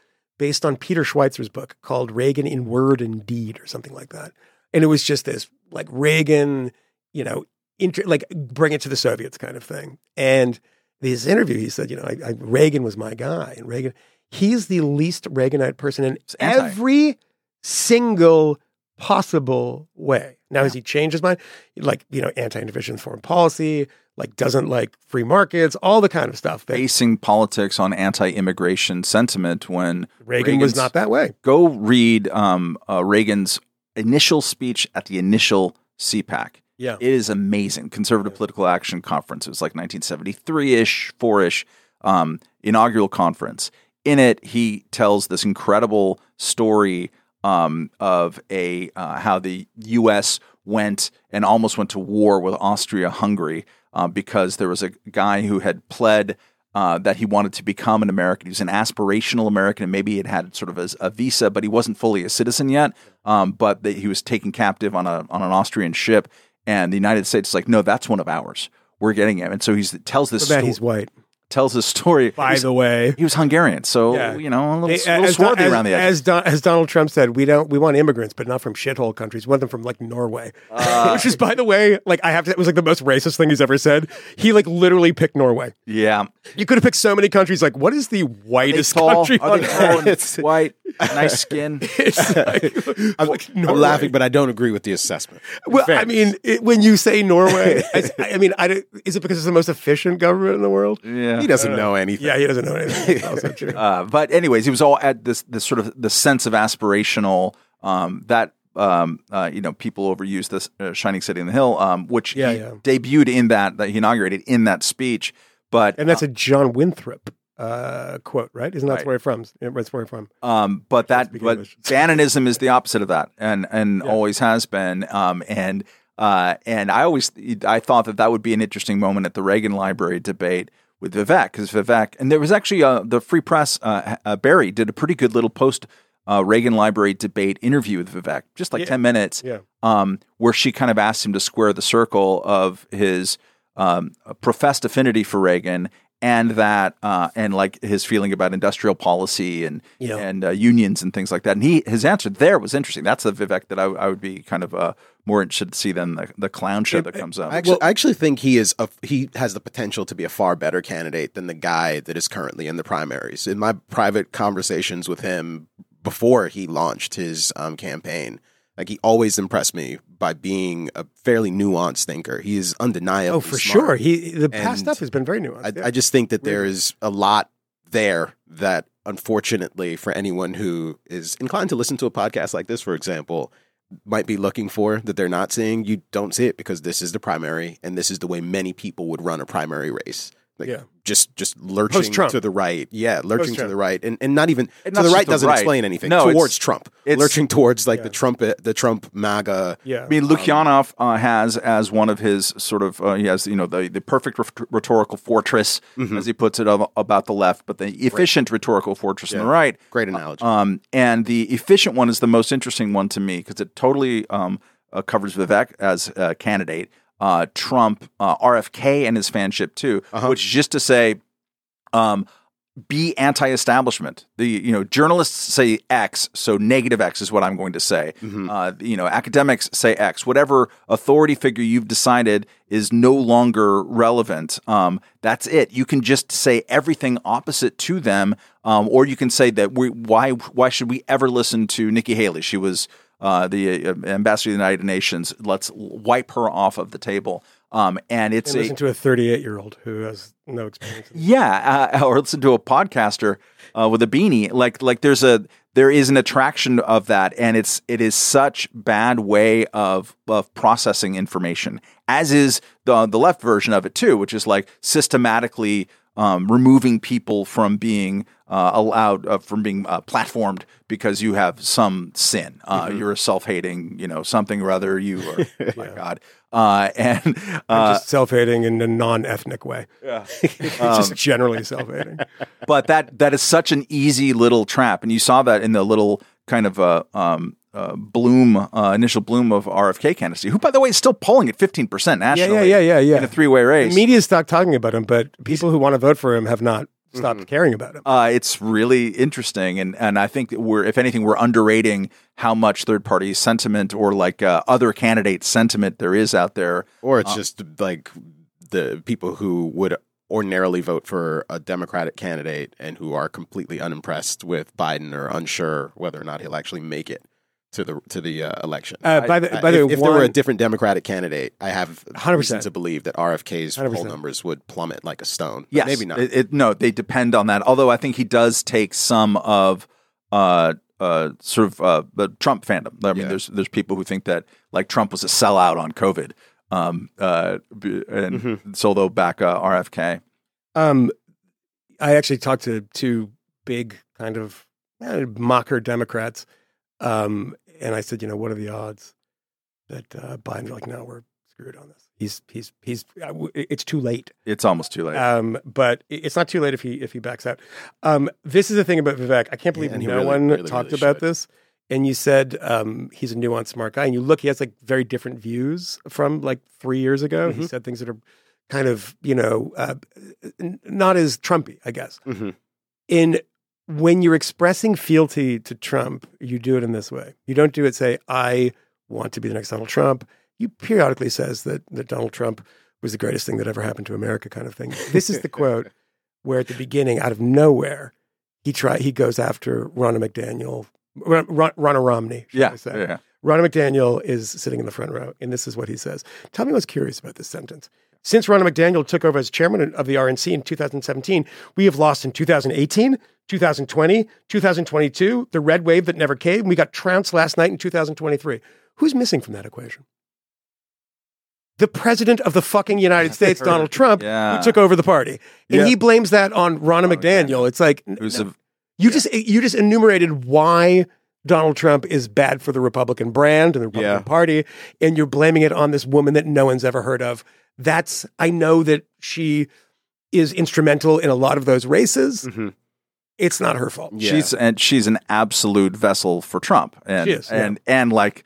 based on Peter Schweizer's book called Reagan in Word and Deed or something like that. And it was just this like Reagan, you know, inter- like bring it to the Soviets kind of thing. And this interview, he said, you know, I, I, Reagan was my guy, and Reagan, he's the least Reaganite person in every single possible way. Now, has he changed his mind? Like, you know, anti-intervention foreign policy, like doesn't like free markets, all the kind of stuff that Basing politics on anti-immigration sentiment when Reagan was not that way. go read um, uh, Reagan's initial speech at the initial CPAC. Yeah. It is amazing. Conservative Political Action Conference. It was like 1973 ish, four ish, um, inaugural conference. In it, he tells this incredible story um, of a uh, how the U.S. went and almost went to war with Austria-Hungary uh, because there was a guy who had pled uh, that he wanted to become an American. He was an aspirational American, and maybe he had had sort of a, a visa, but he wasn't fully a citizen yet. Um, but that he was taken captive on a on an Austrian ship, and the United States is like, no, that's one of ours. We're getting him, and so he tells this sto- he's white. Tells this story. By He's- the way, he was Hungarian, so Yeah. you know a little, They- little as, swarthy as- around the edges. as, Don, as Donald Trump said, we don't we want immigrants, but not from shithole countries. We want them from like Norway, Uh, *laughs* which is, by the way, like I have to. It was like the most racist thing he's ever said. He like literally picked Norway. yeah, You could have picked so many countries. Like, what is the whitest tall? country Are on they tall It's- *laughs* white, nice *laughs* skin? It's like, I'm, like I'm laughing, but I don't agree with the assessment. Well, I mean, it, when you say Norway, I, I mean, I, is it because it's the most efficient government in the world? Yeah, he doesn't know anything. Yeah, he doesn't know anything. *laughs* That's also true. Uh, but anyways, he was all at this this sort of the sense of aspirational um, that um, uh, you know people overuse this uh, shining city on the hill, um, which Yeah, he yeah. debuted in that that he inaugurated in that speech. But and that's a John Winthrop uh, quote, right? Isn't that Right. where it's from? That's where it's from. Um, but that, speak but English. Bannonism is the opposite of that, and and Yeah. always has been. Um, and uh, and I always I thought that that would be an interesting moment at the Reagan Library debate with Vivek, because Vivek, and there was actually uh, the Free Press. Uh, uh, Barry did a pretty good little post uh, Reagan Library debate interview with Vivek, just like Yeah. ten minutes, Yeah. um, where she kind of asked him to square the circle of his um, professed affinity for Reagan and that uh, and like his feeling about industrial policy and Yeah. and uh, unions and things like that. And he his answer there was interesting. That's the Vivek that I, I would be kind of uh, more interested to see than the, the clown show that comes up. I actually, I actually think he is a, he has the potential to be a far better candidate than the guy that is currently in the primaries. In my private conversations with him before he launched his um, campaign, like he always impressed me by being a fairly nuanced thinker. He is undeniable. Oh, for smart. sure. He the past stuff has been very nuanced. I, yeah. I just think that there is a lot there that, unfortunately, for anyone who is inclined to listen to a podcast like this, for example, might be looking for that they're not seeing. You don't see it because this is the primary, and this is the way many people would run a primary race. Like Yeah. just just lurching Post-Trump. to the right, yeah, lurching to Post-Trump. the right, and, and not even And to the right the doesn't right. explain anything. No, it's- towards Trump, it's- lurching towards like Yeah. the Trump the Trump MAGA. yeah. I mean, Lukianoff uh, has as one of his sort of uh, he has you know the the perfect rhet- rhetorical fortress Mhm. as he puts it of, about the left, but the efficient rhetorical fortress on the right. Great analogy. Um, and the efficient one is the most interesting one to me because it totally um, uh, covers Vivek as a candidate. Uh, Trump, uh, RFK, and his fanship too, Uh-huh. which is just to say, um, be anti-establishment. The you know journalists say X, so negative X is what I'm going to say. Mm-hmm. Uh, you know academics say X. Whatever authority figure you've decided is no longer relevant. Um, that's it. You can just say everything opposite to them, um, or you can say that we why why should we ever listen to Nikki Haley? She was uh, the uh, ambassador to the United Nations. Let's wipe her off of the table. Um, and it's And a listen to a 38 year old who has no experience. yeah, uh, or listen to a podcaster uh, with a beanie. Like like there's a there is an attraction of that, and it's it is such bad way of of processing information. As is the the left version of it too, which is like systematically um, removing people from being uh, allowed uh, from being uh, platformed because you have some sin. Uh, You're a self hating, you know, something or other. You are, *laughs* oh my God. Uh, and uh, just self hating in a non ethnic way. yeah. *laughs* just generally self hating. *laughs* but that that is such an easy little trap, and you saw that in the little kind of um, uh, bloom, uh, initial bloom of RFK candidacy, who, by the way, is still polling at fifteen percent nationally. yeah, yeah, yeah, yeah. in a three way race. The media stopped talking about him, but people who want to vote for him have not stopped Mm-hmm. caring about him. uh, it's really interesting, and and I think that we're, if anything, we're underrating how much third party sentiment or like uh, other candidate sentiment there is out there. or it's just like the people who would ordinarily vote for a Democratic candidate and who are completely unimpressed with Biden or unsure whether or not he'll actually make it to the to the uh, election. Uh, by the Uh, by the if, way, if there were a different Democratic candidate, I have 100%. reason to believe that RFK's poll 100%. numbers would plummet like a stone. Yes, maybe not. It, it- no, they depend on that. Although I think he does take some of uh, uh, sort of uh, the Trump fandom. I mean, Yeah. there's there's people who think that like Trump was a sellout on COVID, um, uh, and Mm-hmm. so they'll back uh, RFK. Um, I actually talked to two big kind of eh, mocker Democrats, um, and I said, you know, what are the odds that uh, Biden's like, no, we're screwed on this. He's he's he's. uh, It's too late. It's almost too late. Um, but it's not too late if he if he backs out. Um, this is the thing about Vivek. I can't believe he no really, one really, talked really about should. this. And you said um, he's a nuanced, smart guy, and you look, he has like very different views from like three years ago. Mm-hmm. He said things that are kind of you know uh, n- not as Trumpy, I guess. Mm-hmm. In when you're expressing fealty to Trump, you do it in this way. You don't do it say, "I want to be the next Donald Trump." You periodically says that that Donald Trump was the greatest thing that ever happened to America, kind of thing. This is the *laughs* quote where, at the beginning, out of nowhere, he try he goes after Ronna McDaniel, Ron, Ron, Ronna Romney. yeah, yeah. Ronna McDaniel is sitting in the front row, and this is what he says. Tell me what's curious about this sentence. Since Ronna McDaniel took over as chairman of the RNC in 2017, we have lost in 2018, 2020, 2022, the red wave that never came. We got trounced last night in 2023. Who's missing from that equation? The president of the fucking United States, Donald Trump, Yeah. who took over the party. And Yeah. he blames that on Ronna McDaniel. It's like, was a you just you just enumerated why Donald Trump is bad for the Republican brand and the Republican Yeah. Party, and you're blaming it on this woman that no one's ever heard of. That's I know that she is instrumental in a lot of those races. Mhm. It's not her fault. Yeah. she's and she's an absolute vessel for Trump, and She is, yeah. and and like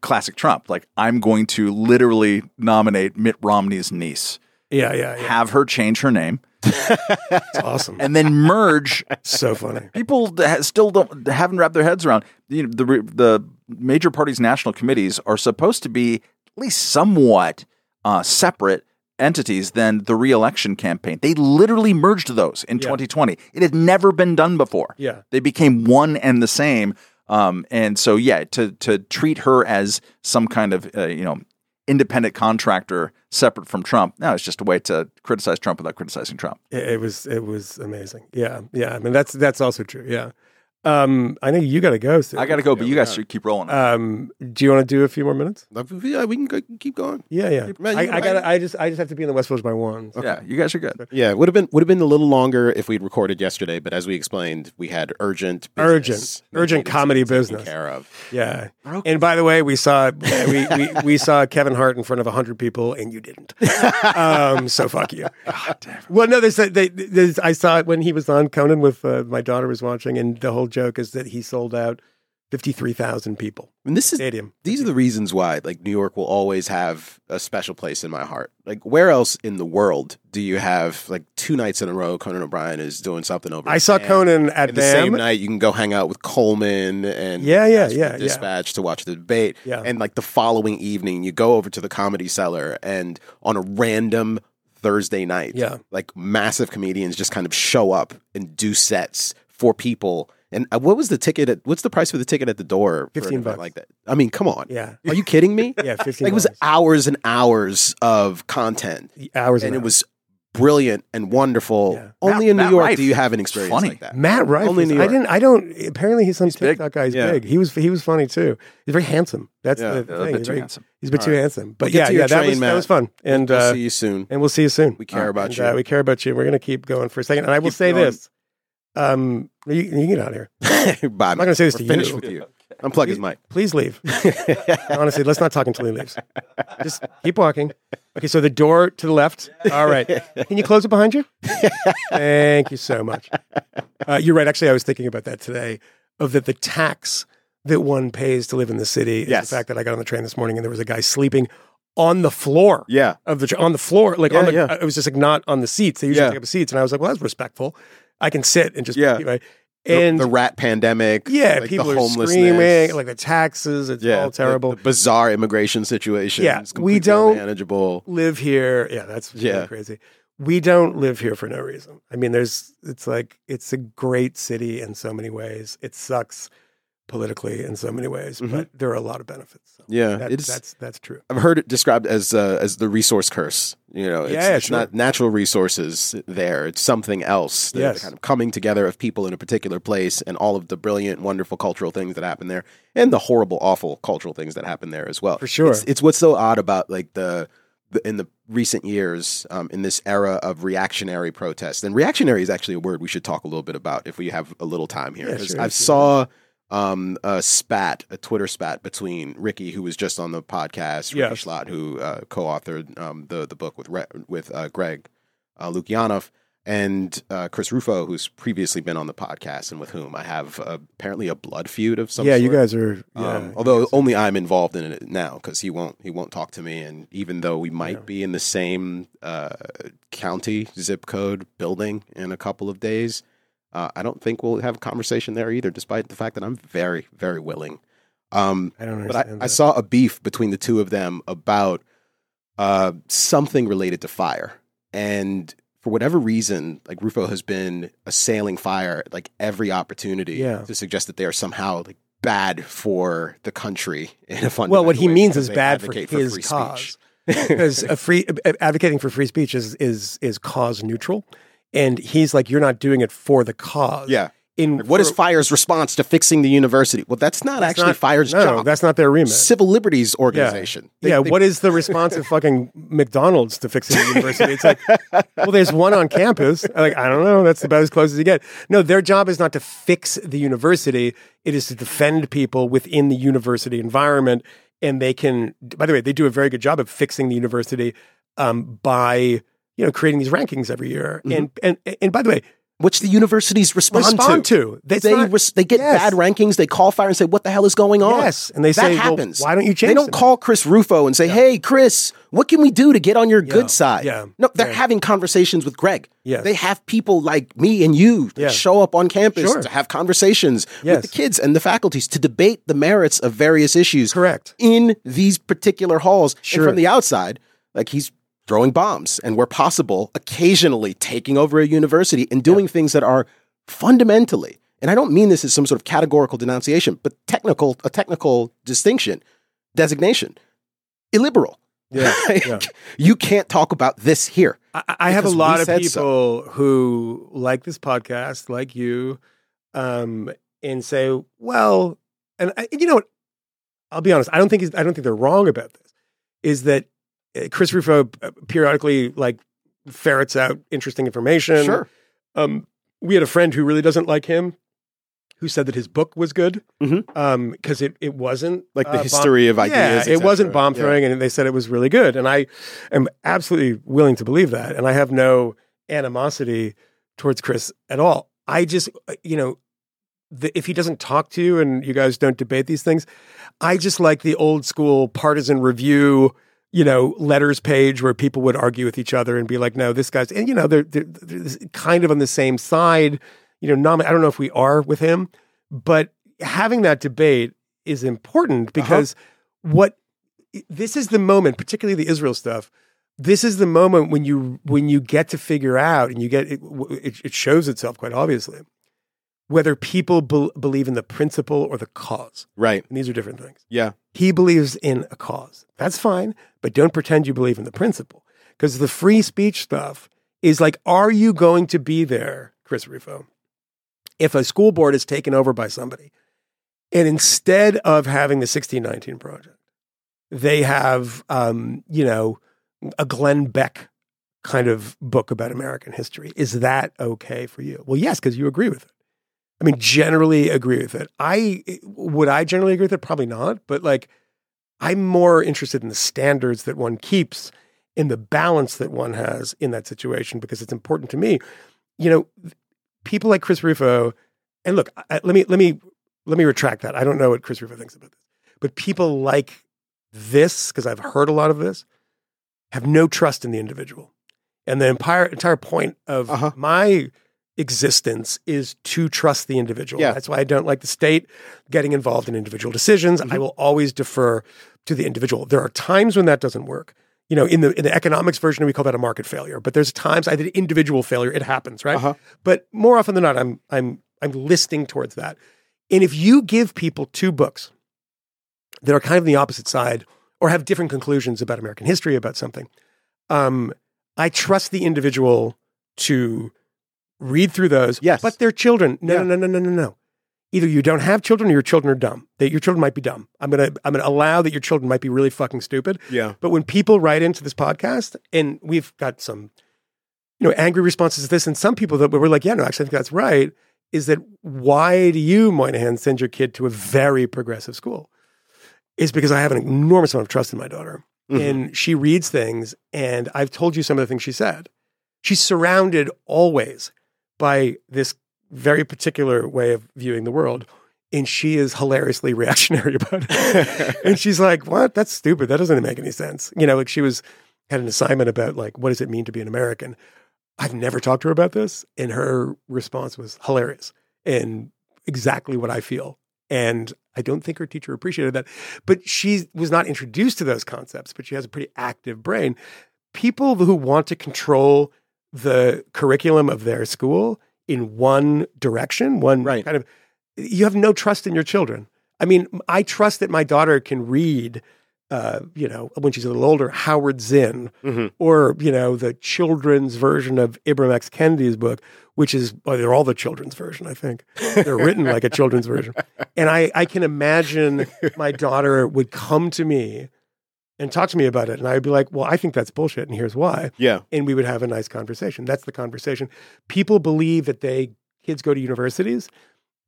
classic Trump. Like I'm going to literally nominate Mitt Romney's niece, Yeah, yeah, yeah. have her change her name, It's awesome. and then merge *laughs* so funny. people still don't haven't wrapped their heads around you know, the the major parties' national committees are supposed to be at least somewhat uh, separate entities than the reelection campaign. They literally merged those in Yeah. 2020. It had never been done before. Yeah. they became one and the same. Um, and so, yeah, to to treat her as some kind of uh, you know independent contractor separate from Trump, no, it's just a way to criticize Trump without criticizing Trump. It, it was it was amazing. Yeah, yeah. I mean that's that's also true. Yeah. Um, I know you got to go. Soon. I got to go, but you guys should keep rolling. Um, do you want to do a few more minutes? Yeah, we can go, keep going. Yeah, yeah. Man, I, I got. I just. I just have to be in the West Village by one. so- yeah, you guys are good. Yeah, it would have been would have been a little longer if we'd recorded yesterday, but as we explained, we had urgent, Urgent. business that Urgent needed to be comedy business. care of. Yeah. And by the way, we saw we, we, we saw Kevin Hart in front of hundred people, and you didn't. *laughs* Um, so fuck you. Well, no, there's, they, there's I saw it when he was on Conan with uh, my daughter was watching, and the whole joke is that he sold out 53,000 people. And this is Stadium. these are the reasons why like New York will always have a special place in my heart. Like where else in the world do you have like two nights in a row Conan O'Brien is doing something over I saw BAM, Conan at the same night you can go hang out with Coleman and Yeah, yeah, yeah, yeah. Dispatch to watch the debate. Yeah. And like the following evening you go over to the comedy cellar and on a random Thursday night, Yeah. like massive comedians just kind of show up and do sets for people. And uh, what was the ticket? At, what's the price for the ticket at the door? 15 bucks. like that. I mean, come on. Yeah. Are you kidding me? *laughs* Yeah, 15 Like it was hours and hours of content, hours and it hours. was brilliant and wonderful. Yeah. Only Matt- in New Matt York Rife do you have an experience funny. like that. Matt Rife. Only was- New I didn't. I don't. Apparently, he's some He's big. TikTok guy's Yeah. big. He was. He was funny too. He's very handsome. That's Yeah. the A thing. bit He's, too very- handsome. he's a bit too All right. handsome. But Well, get yeah, to your yeah, that train, was that was fun. And we'll uh, see you soon. and we'll see you soon. We care about And, you. uh, we care about you. We're going to keep going for a second. And I will Keep say going. this. Um, you, you can get out of here. *laughs* Bye. I'm not gonna say this to you. Finish with you. *laughs* Unplug his mic. Please leave. *laughs* Honestly, let's not talk until he leaves. Just keep walking. Okay, so the door to the left. All right. Can you close it behind you? Thank you so much. Uh, you're right. Actually, I was thinking about that today of that the tax that one pays to live in the city is Yes. the fact that I got on the train this morning and there was a guy sleeping on the floor Yeah. of the tra- on the floor, like Yeah, on the. yeah. It was just like not on the seats. They usually Yeah. take up the seats, and I was like, "Well, that's respectful. I can sit and just Yeah. right." The- And the, rat pandemic. yeah, like people the are screaming, like the taxes. It's yeah, all terrible. The, bizarre immigration situation. Yeah, It's we don't- manageable. live here. Yeah, that's really Yeah. crazy. We don't live here for no reason. I mean, there's it's like it's a great city in so many ways. It sucks politically in so many ways, Mhm. but there are a lot of benefits. So Yeah, that- it's. that's that's true. I've heard it described as uh, as the resource curse. You know, it's, Yeah, it's sure. not natural resources there. It's something else. The, the Yes. kind of coming together of people in a particular place, and all of the brilliant, wonderful cultural things that happen there, and the horrible, awful cultural things that happen there as well. For sure. it's, it's what's so odd about like the. the in the recent years, um, in this era of reactionary protest, and reactionary is actually a word we should talk a little bit about if we have a little time here. Yeah, sure, I sure. saw um, a spat, a Twitter spat between Rikki, who was just on the podcast, Rikki Yes. Schlott, who uh, co-authored um, the the book with Re- with uh, Greg uh, Lukianoff, and uh, Chris Rufo, who's previously been on the podcast, and with whom I have uh, apparently a blood feud of some yeah, sort. you guys are. Yeah, Um, although only I'm involved in it now because he won't he won't talk to me, and even though we might Yeah. be in the same uh, county zip code building in a couple of days, uh, I don't think we'll have a conversation there either. Despite the fact that I'm very very willing. Um, I don't but I, understand. I saw a beef between the two of them about uh, something related to FIRE, and for whatever reason, like Rufo has been assailing FIRE at, like every opportunity Yeah. to suggest that they are somehow like bad for the country in a fundamental way. well, what he means is bad for his free cause. because *laughs* a free advocating for free speech is is is cause neutral, and he's like, you're not doing it for the cause. Yeah. In Like, what is for- FIRE's response to fixing the university? Well, that's not that's actually not- FIRE's no, job. That's not their remit. Civil liberties organization. They- yeah, they- what is the response of fucking McDonald's to fixing the university? It's like, well, there's one on campus. Like, I don't know. That's about as close as you get. No, their job is not to fix the university. It is to defend people within the university environment. And they can, by the way, they do a very good job of fixing the university um, by, you know, creating these rankings every year. Mm-hmm. And, and, and by the way, which the universities respond, respond to. to. That's They not- res- they get Yes. bad rankings. They call FIRE and say, "What the hell is going on?" Yes, and they that say, well, happens. why don't you change?" They don't them? call Chris Rufo and say, "Hey, Chris, what can we do to get on your Yeah, good side?" yeah, no, they're yeah. having conversations with Greg. Yes. they have people like me and you that Yeah. show up on campus Sure. to have conversations Yes. with the kids and the faculties to debate the merits of various issues. Correct. in these particular halls. Sure. And from the outside, like he's throwing bombs and where possible, occasionally taking over a university and doing things that are fundamentally, and I don't mean this as some sort of categorical denunciation, but technical, a technical distinction, designation, illiberal. Yeah, *laughs* yeah. You can't talk about this here. I, I have a lot of people who like this podcast, like you, um, and say, "Well," and I, you know what? I'll be honest. I don't think I don't think they're wrong about this. Is that Chris Rufo uh, periodically like ferrets out interesting information? Sure. Um, we had a friend who really doesn't like him, who said that his book was good Mhm. um, because it it wasn't Like the uh, bomb- history of ideas. yeah, it wasn't bomb Yeah. throwing, and they said it was really good. And I am absolutely willing to believe that. And I have no animosity towards Chris at all. I just, uh, you know, the, if he doesn't talk to you and you guys don't debate these things, I just like the old school partisan review, you know, letters page where people would argue with each other and be like, no, this guy's, and you know, they're, they're, they're kind of on the same side. You know, I don't know if we are with him, but having that debate is important uh-huh. because what this is the moment, particularly the Israel stuff. This is the moment when you when you get to figure out, and you get it. It, it shows itself quite obviously whether people bel believe in the principle or the cause, Right. and these are different things. Yeah. He believes in a cause. That's fine, but don't pretend you believe in the principle because the free speech stuff is like, are you going to be there, Chris Rufo, if a school board is taken over by somebody, and instead of having the 1619 project, they have, um, you know, a Glenn Beck kind of book about American history. Is that okay for you? Well, yes, because you agree with it. I mean, generally agree with it. I would I generally agree with it? Probably not. But like, I'm more interested in the standards that one keeps, in the balance that one has in that situation, because it's important to me. You know, people like Chris Rufo, and look, I, let me let me let me retract that. I don't know what Chris Rufo thinks about this, but people like this, because I've heard a lot of this, have no trust in the individual, and the entire entire point of Uh-huh. my existence is to trust the individual. Yeah. That's why I don't like the state getting involved in individual decisions. Mm-hmm. I will always defer to the individual. There are times when that doesn't work. You know, in the in the economics version, we call that a market failure. But there's times I did individual failure. It happens, right? Uh-huh. But more often than not, I'm I'm I'm listing towards that. And if you give people two books that are kind of on the opposite side or have different conclusions about American history, about something, um, I trust the individual to read through those. Yes. But they're children. No, Yeah. no, no, no, no, no, no. Either you don't have children or your children are dumb. That your children might be dumb. I'm gonna I'm gonna allow that your children might be really fucking stupid. Yeah. But when people write into this podcast, and we've got some, you know, angry responses to this, and some people that were like, yeah, no, actually, I think that's right. Is that why do you, Moynihan, send your kid to a very progressive school? Is because I have an enormous amount of trust in my daughter, Mhm. and she reads things, and I've told you some of the things she said. She's surrounded always by this very particular way of viewing the world. And she is hilariously *laughs* reactionary about it. *laughs* and she's like, What? That's stupid. That doesn't make any sense. You know, like she was had an assignment about like what does it mean to be an American? I've never talked to her about this. And her response was hilarious and exactly what I feel. And I don't think her teacher appreciated that. But she was not introduced to those concepts, but she has a pretty active brain. People who want to control the curriculum of their school in one direction, one Right. kind of, you have no trust in your children. I mean, I trust that my daughter can read, uh, you know, when she's a little older, Howard Zinn, Mhm. or you know, the children's version of Ibram X. Kendi's book, which is well, they're all the children's version. I think they're written like a children's version, and I I can imagine my daughter would come to me and talk to me about it, and I'd be like, well, I think that's bullshit, and here's why Yeah. and we would have a nice conversation. That's the conversation. People believe that they kids go to universities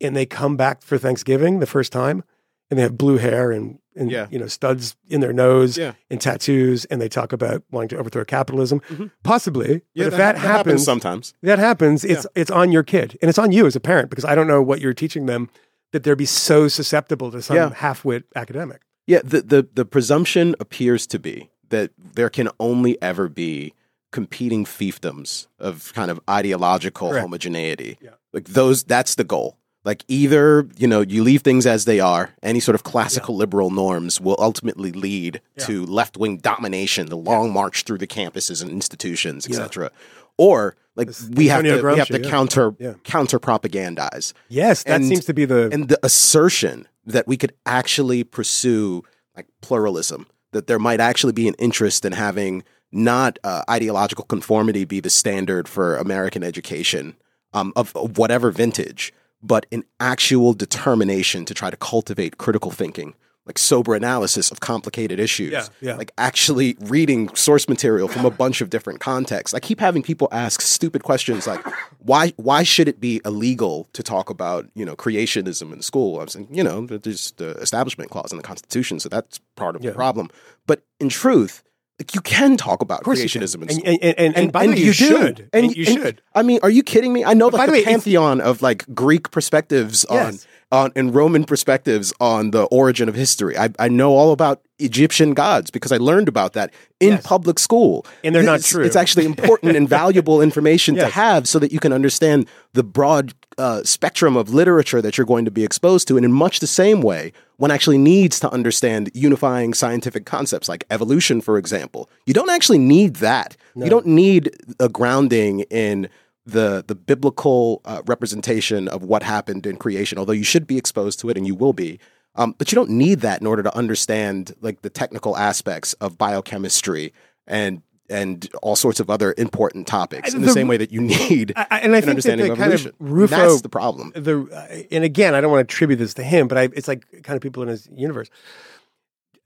and they come back for Thanksgiving the first time and they have blue hair and, and Yeah. you know studs in their nose Yeah. and tattoos and they talk about wanting to overthrow capitalism. Mhm. Possibly, Yeah. but if that, happens, sometimes. that happens, it's it's on your kid and it's on you as a parent because I don't know what you're teaching them that they'd be so susceptible to some half-wit academic. Yeah, the, the the presumption appears to be that there can only ever be competing fiefdoms of kind of ideological Correct. homogeneity. Yeah. Like those that's the goal. Like either, you know, you leave things as they are, any sort of classical liberal norms will ultimately lead Yeah. to left-wing domination, the long march through the campuses and institutions, Yeah. etc. Or like we have to we have to yeah. counter Yeah. counter propagandize Yes, that And- seems to be the and the assertion that we could actually pursue like pluralism that there might actually be an interest in having not uh, ideological conformity be the standard for american education um, of, of whatever vintage but an actual determination to try to cultivate critical thinking like sober analysis of complicated issues Yeah, yeah. like actually reading source material from a bunch of different contexts i keep having people ask stupid questions like why why should it be illegal to talk about you know creationism in school i'm saying you know there's the establishment clause in the constitution so that's part of Yeah. the problem but in truth like you can talk about Of course, you can. creationism in and, and, and, and, and by the way, you, do. should. and you should. I mean, are you kidding me? I know like by the the, way, pantheon of like Greek perspectives Yes. on and Roman perspectives on the origin of history. I, I know all about Egyptian gods because I learned about that in Yes. public school. And they're not true. It's actually important and *laughs* valuable information to have so that you can understand the broad uh, spectrum of literature that you're going to be exposed to. And in much the same way, one actually needs to understand unifying scientific concepts like evolution, for example. You don't actually need that. You don't need a grounding in the the biblical uh, representation of what happened in creation. Although you should be exposed to it, and you will be. Um, but you don't need that in order to understand like the technical aspects of biochemistry and and all sorts of other important topics in the, The- same way that you need I, and I an think that the of kind of evolution. Rufo, That's the problem. the uh, and again, I don't want to attribute this to him, but I, it's like kind of people in his universe.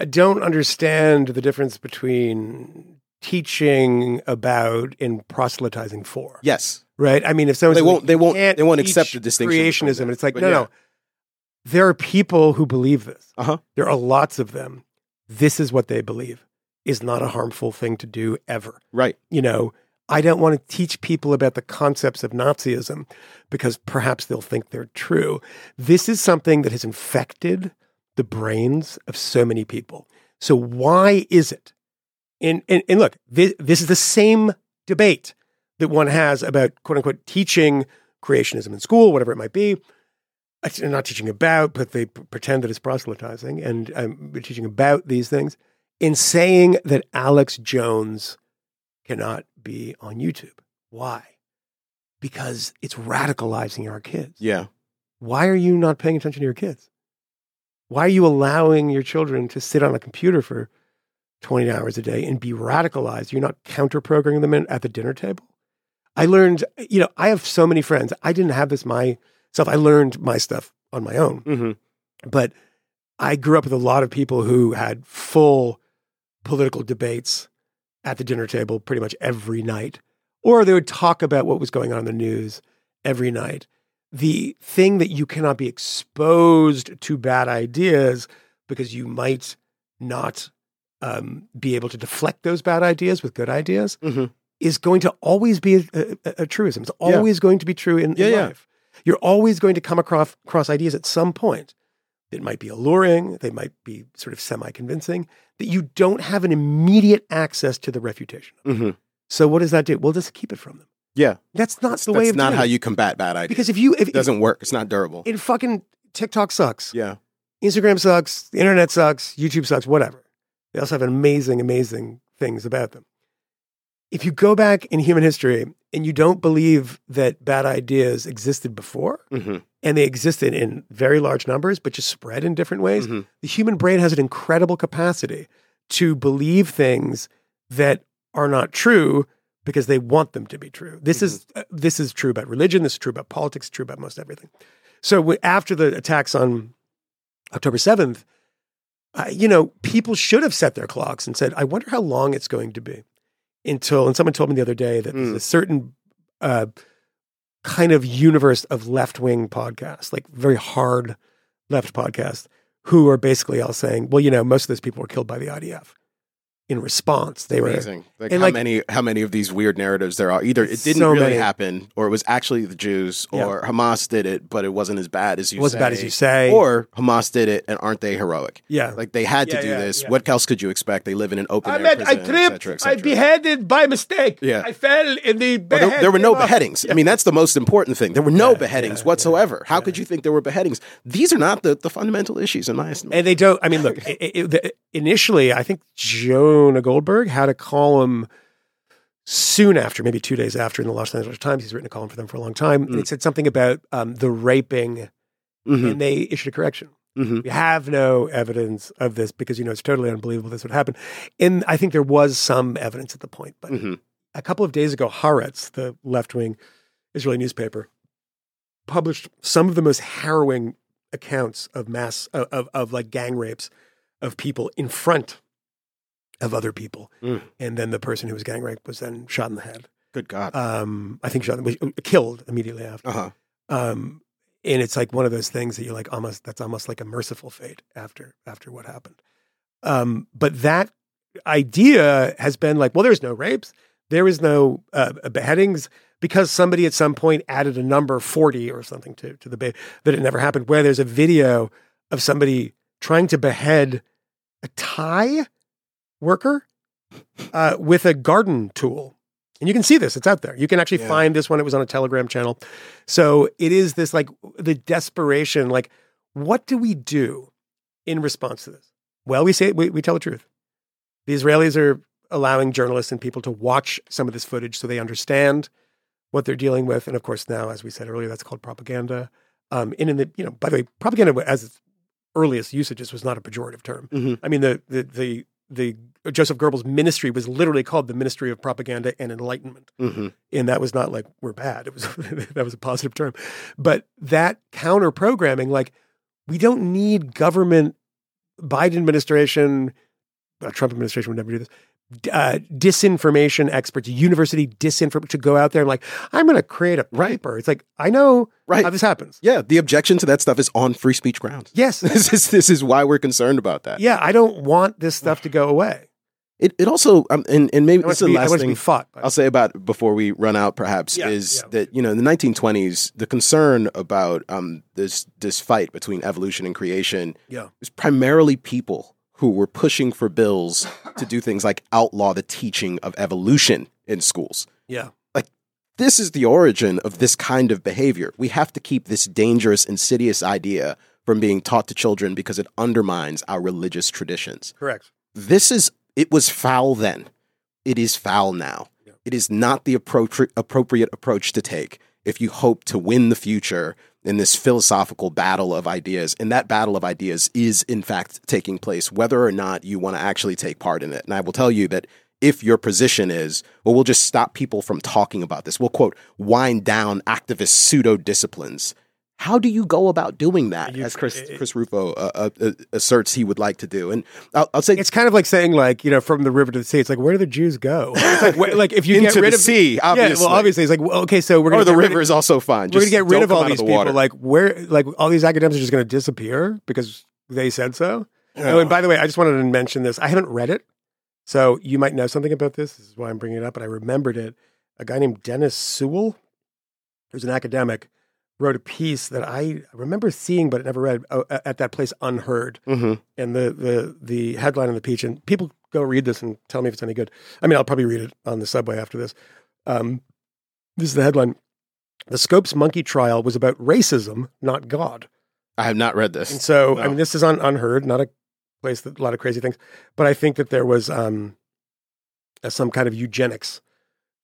I don't understand the difference between teaching about and proselytizing for. Yes, Right? I mean, if someone They won't- "You they won't- they won't accept the distinction Creationism. It's like no, yeah. no. There are people who believe this. Uh-huh. There are lots of them. This is what they believe. Is not a harmful thing to do ever right. you know, I don't want to teach people about the concepts of Nazism because perhaps they'll think they're true. This is something that has infected the brains of so many people. So why is it? And, and, and look, this, this is the same debate that one has about quote unquote teaching creationism in school, whatever it might be. Actually, not teaching about, but they pretend that it's proselytizing and um, we're teaching about these things. In saying that Alex Jones cannot be on YouTube. Why? Because it's radicalizing our kids. Yeah. Why are you not paying attention to your kids? Why are you allowing your children to sit on a computer for 20 hours a day and be radicalized? You're not counter programming them in, at the dinner table. I learned, you know, I have so many friends. I didn't have this myself. I learned my stuff on my own hmm but I grew up with a lot of people who had full political debates at the dinner table pretty much every night, or they would talk about what was going on in the news every night. The thing that you cannot be exposed to bad ideas because you might not um, be able to deflect those bad ideas with good ideas Mhm. is going to always be a, a, a truism. It's Yeah. always going to be true in, in Yeah, yeah. life. You're always going to come across, across ideas at some point that might be alluring, they might be sort of semi convincing, that you don't have an immediate access to the refutation. of. hmm So what does that do? Well, just keep it from them. Yeah. That's not That's, the way that's not how it. you combat bad ideas. because if you if, it doesn't work. It's not durable. It fucking TikTok sucks, yeah. Instagram sucks, the internet sucks, YouTube sucks, whatever. They also have amazing, amazing things about them. If you go back in human history and you don't believe that bad ideas existed before, hmm and they existed in very large numbers, but just spread in different ways, Mhm. the human brain has an incredible capacity to believe things that are not true because they want them to be true. This is uh, this is true about religion. This is true about politics. True about most everything. So w- after the attacks on October seventh, uh, you know, people should have set their clocks and said, "I wonder how long it's going to be." Until and someone told me the other day that there's Mm. a certain uh, kind of universe of left wing podcasts, like very hard left podcasts, who are basically all saying, "Well, you know, most of those people were killed by the IDF." In response, they were Amazing. Like and how like- many how many of these weird narratives there are. Either it didn't So really many. happen, or it was actually the Jews, Yeah. or Hamas did it, but it wasn't as bad as you wasn't say. bad as you say. Or Hamas did it, and aren't they heroic? yeah, Like they had to do yeah, this. yeah. What else could you expect? They live in an open I air meant I prison, et tripped. cetera, et I beheaded by mistake. Yeah. I fell in the. Well, there, there were no you know? beheadings. I mean, that's the most important thing. There were no Yeah, beheadings yeah, whatsoever. How could you think there were beheadings? These are not the, the fundamental issues in my estimation. And they don't. I mean, look. *laughs* it, it, the, initially, I think Jonah Goldberg had a column soon after, maybe two days after, in the Los Angeles Times. He's written a column for them for a long time, and Mm. it said something about um, the raping, Mhm, and they issued a correction. mhm. We have no evidence of this because you know it's totally unbelievable this would happen. And I think there was some evidence at the point, but Mhm. a couple of days ago, Haaretz, the left wing Israeli newspaper, published some of the most harrowing accounts of mass of, of, of like gang rapes of people in front of other people, Mm. and then the person who was gang raped was then shot in the head. Good God. Um, I think shot was killed immediately after. Uh huh. Um, and it's like one of those things that you're like almost that's almost like a merciful fate after after what happened. Um, but that idea has been like, well, there's no rapes, there is no uh, beheadings because somebody at some point added a number 40 or something to, to the ba- that it never happened. Where there's a video of somebody trying to behead a Thai worker uh, with a garden tool. And you can see this, it's out there. You can actually Yeah. find this one. It was on a Telegram channel. So it is this like the desperation like, what do we do in response to this? Well, we say we, we tell the truth. The Israelis are allowing journalists and people to watch some of this footage so they understand what they're dealing with. And of course, now, as we said earlier, that's called propaganda. Um, and in the, you know, by the way, propaganda as its earliest usages was not a pejorative term. Mhm. I mean, the, the, the, the Joseph Goebbels ministry was literally called the Ministry of Propaganda and Enlightenment Mhm. and that was not like we're bad. It was *laughs* that was a positive term, but that counter programming, like we don't need government, Biden administration, Trump administration would never do this. Uh, disinformation experts, university disinformation to go out there and like, I'm going to create a paper. It's like I know Right. how this happens. Yeah, the objection to that stuff is on free speech grounds. Yes, *laughs* This is this is why we're concerned about that. yeah, I don't want this stuff to go away. It it also um, and and maybe this is the be, last want it to thing fought. I'll say about before we run out, perhaps, Yeah, is yeah. that you know in the 1920s the concern about um, this this fight between evolution and creation Yeah. was primarily people who were pushing for bills to do things like outlaw the teaching of evolution in schools. yeah, Like, This is the origin of this kind of behavior. We have to keep this dangerous, insidious idea from being taught to children because it undermines our religious traditions correct. this is it was foul then it is foul now Yeah. it is not the appropri- appropriate approach to take if you hope to win the future in this philosophical battle of ideas and that battle of ideas is in fact taking place whether or not you want to actually take part in it. And i will tell you that if your position is well we'll just stop people from talking about this we'll quote wind down activist pseudo disciplines how do you go about doing that You- as chris it- chris rufo uh, uh, uh, asserts he would like to do and i'll, I'll say It's kind of like saying, like, you know, from the river to the sea. It's like, where do the Jews go? It's like, where, like if you get rid the of sea, yeah, obviously. well, obviously, it's like, well, okay, so we're or gonna the get rid river of- is also fine. we're gonna get rid of all these the people. water. Like, where, like, all these academics are just going to disappear because they said so. Oh, and by the way, I just wanted to mention this. I haven't read it, so you might know something about this. This is why I'm bringing it up. But I remembered it. A guy named Dennis Sewell, who's an academic, wrote a piece that I remember seeing but never read uh, at that place, Unheard. Mhm. and the the the headline on the peach and people go read this and tell me if it's any good. I mean i'll probably read it on the subway after this. Um, this is the headline. The scopes monkey trial was about racism not god. I have not read this. and so i mean this is on unheard not a place that a lot of crazy things. But i think that there was um, some kind of eugenics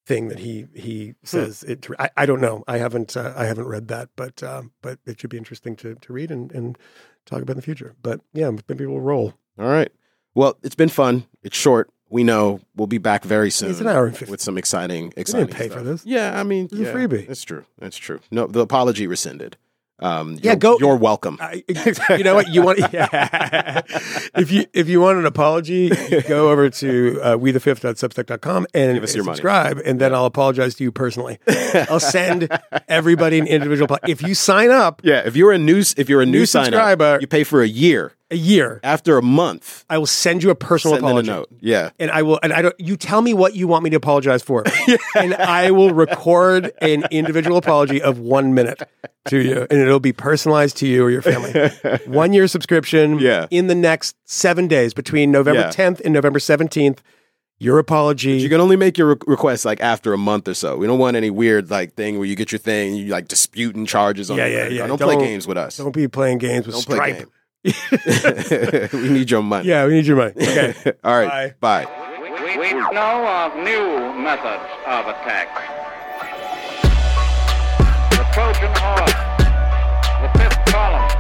thing that he he says it I, I don't know i haven't uh, i haven't read that but um, but it should be interesting to to read and and talk about in the future but yeah maybe we'll roll All right. Well, it's been fun. It's short. We know we'll be back very soon. It's an hour and 50. with some exciting, didn't exciting. pay for stuff. this. Yeah, I mean, This is a freebie. That's true. That's true. No, the apology rescinded. Um, Yeah, you're, go- You're welcome. I, *laughs* you know what you want? Yeah. *laughs* if you if you want an apology, go over to uh, we the fifth.substack.com and Give us your money. subscribe, and then I'll apologize to you personally. I'll send everybody an individual. If you sign up yeah, if you're a new, if you're a new, New sign subscriber- up, you pay for a year. A year, After a month, I will send you a personal send in a apology. note. Yeah. And I will, and I don't. You tell me what you want me to apologize for, *laughs* and I will record an individual apology of one minute to you, and it'll be personalized to you or your family. *laughs* One year subscription. Yeah. In the next seven days, between November Yeah. 10th and November 17th, your apology. You can only make your re- request like after a month or so. We don't want any weird like thing where you get your thing, you like disputing charges on. Yeah, yeah, yeah. Don't, play Don't- games with us. don't be playing games with Don't play Stripe. game. *laughs* we need your money. Yeah, we need your money. *laughs* Okay. All right. Bye. Bye. We, we know of new methods of attack. The Trojan horse, the fifth column.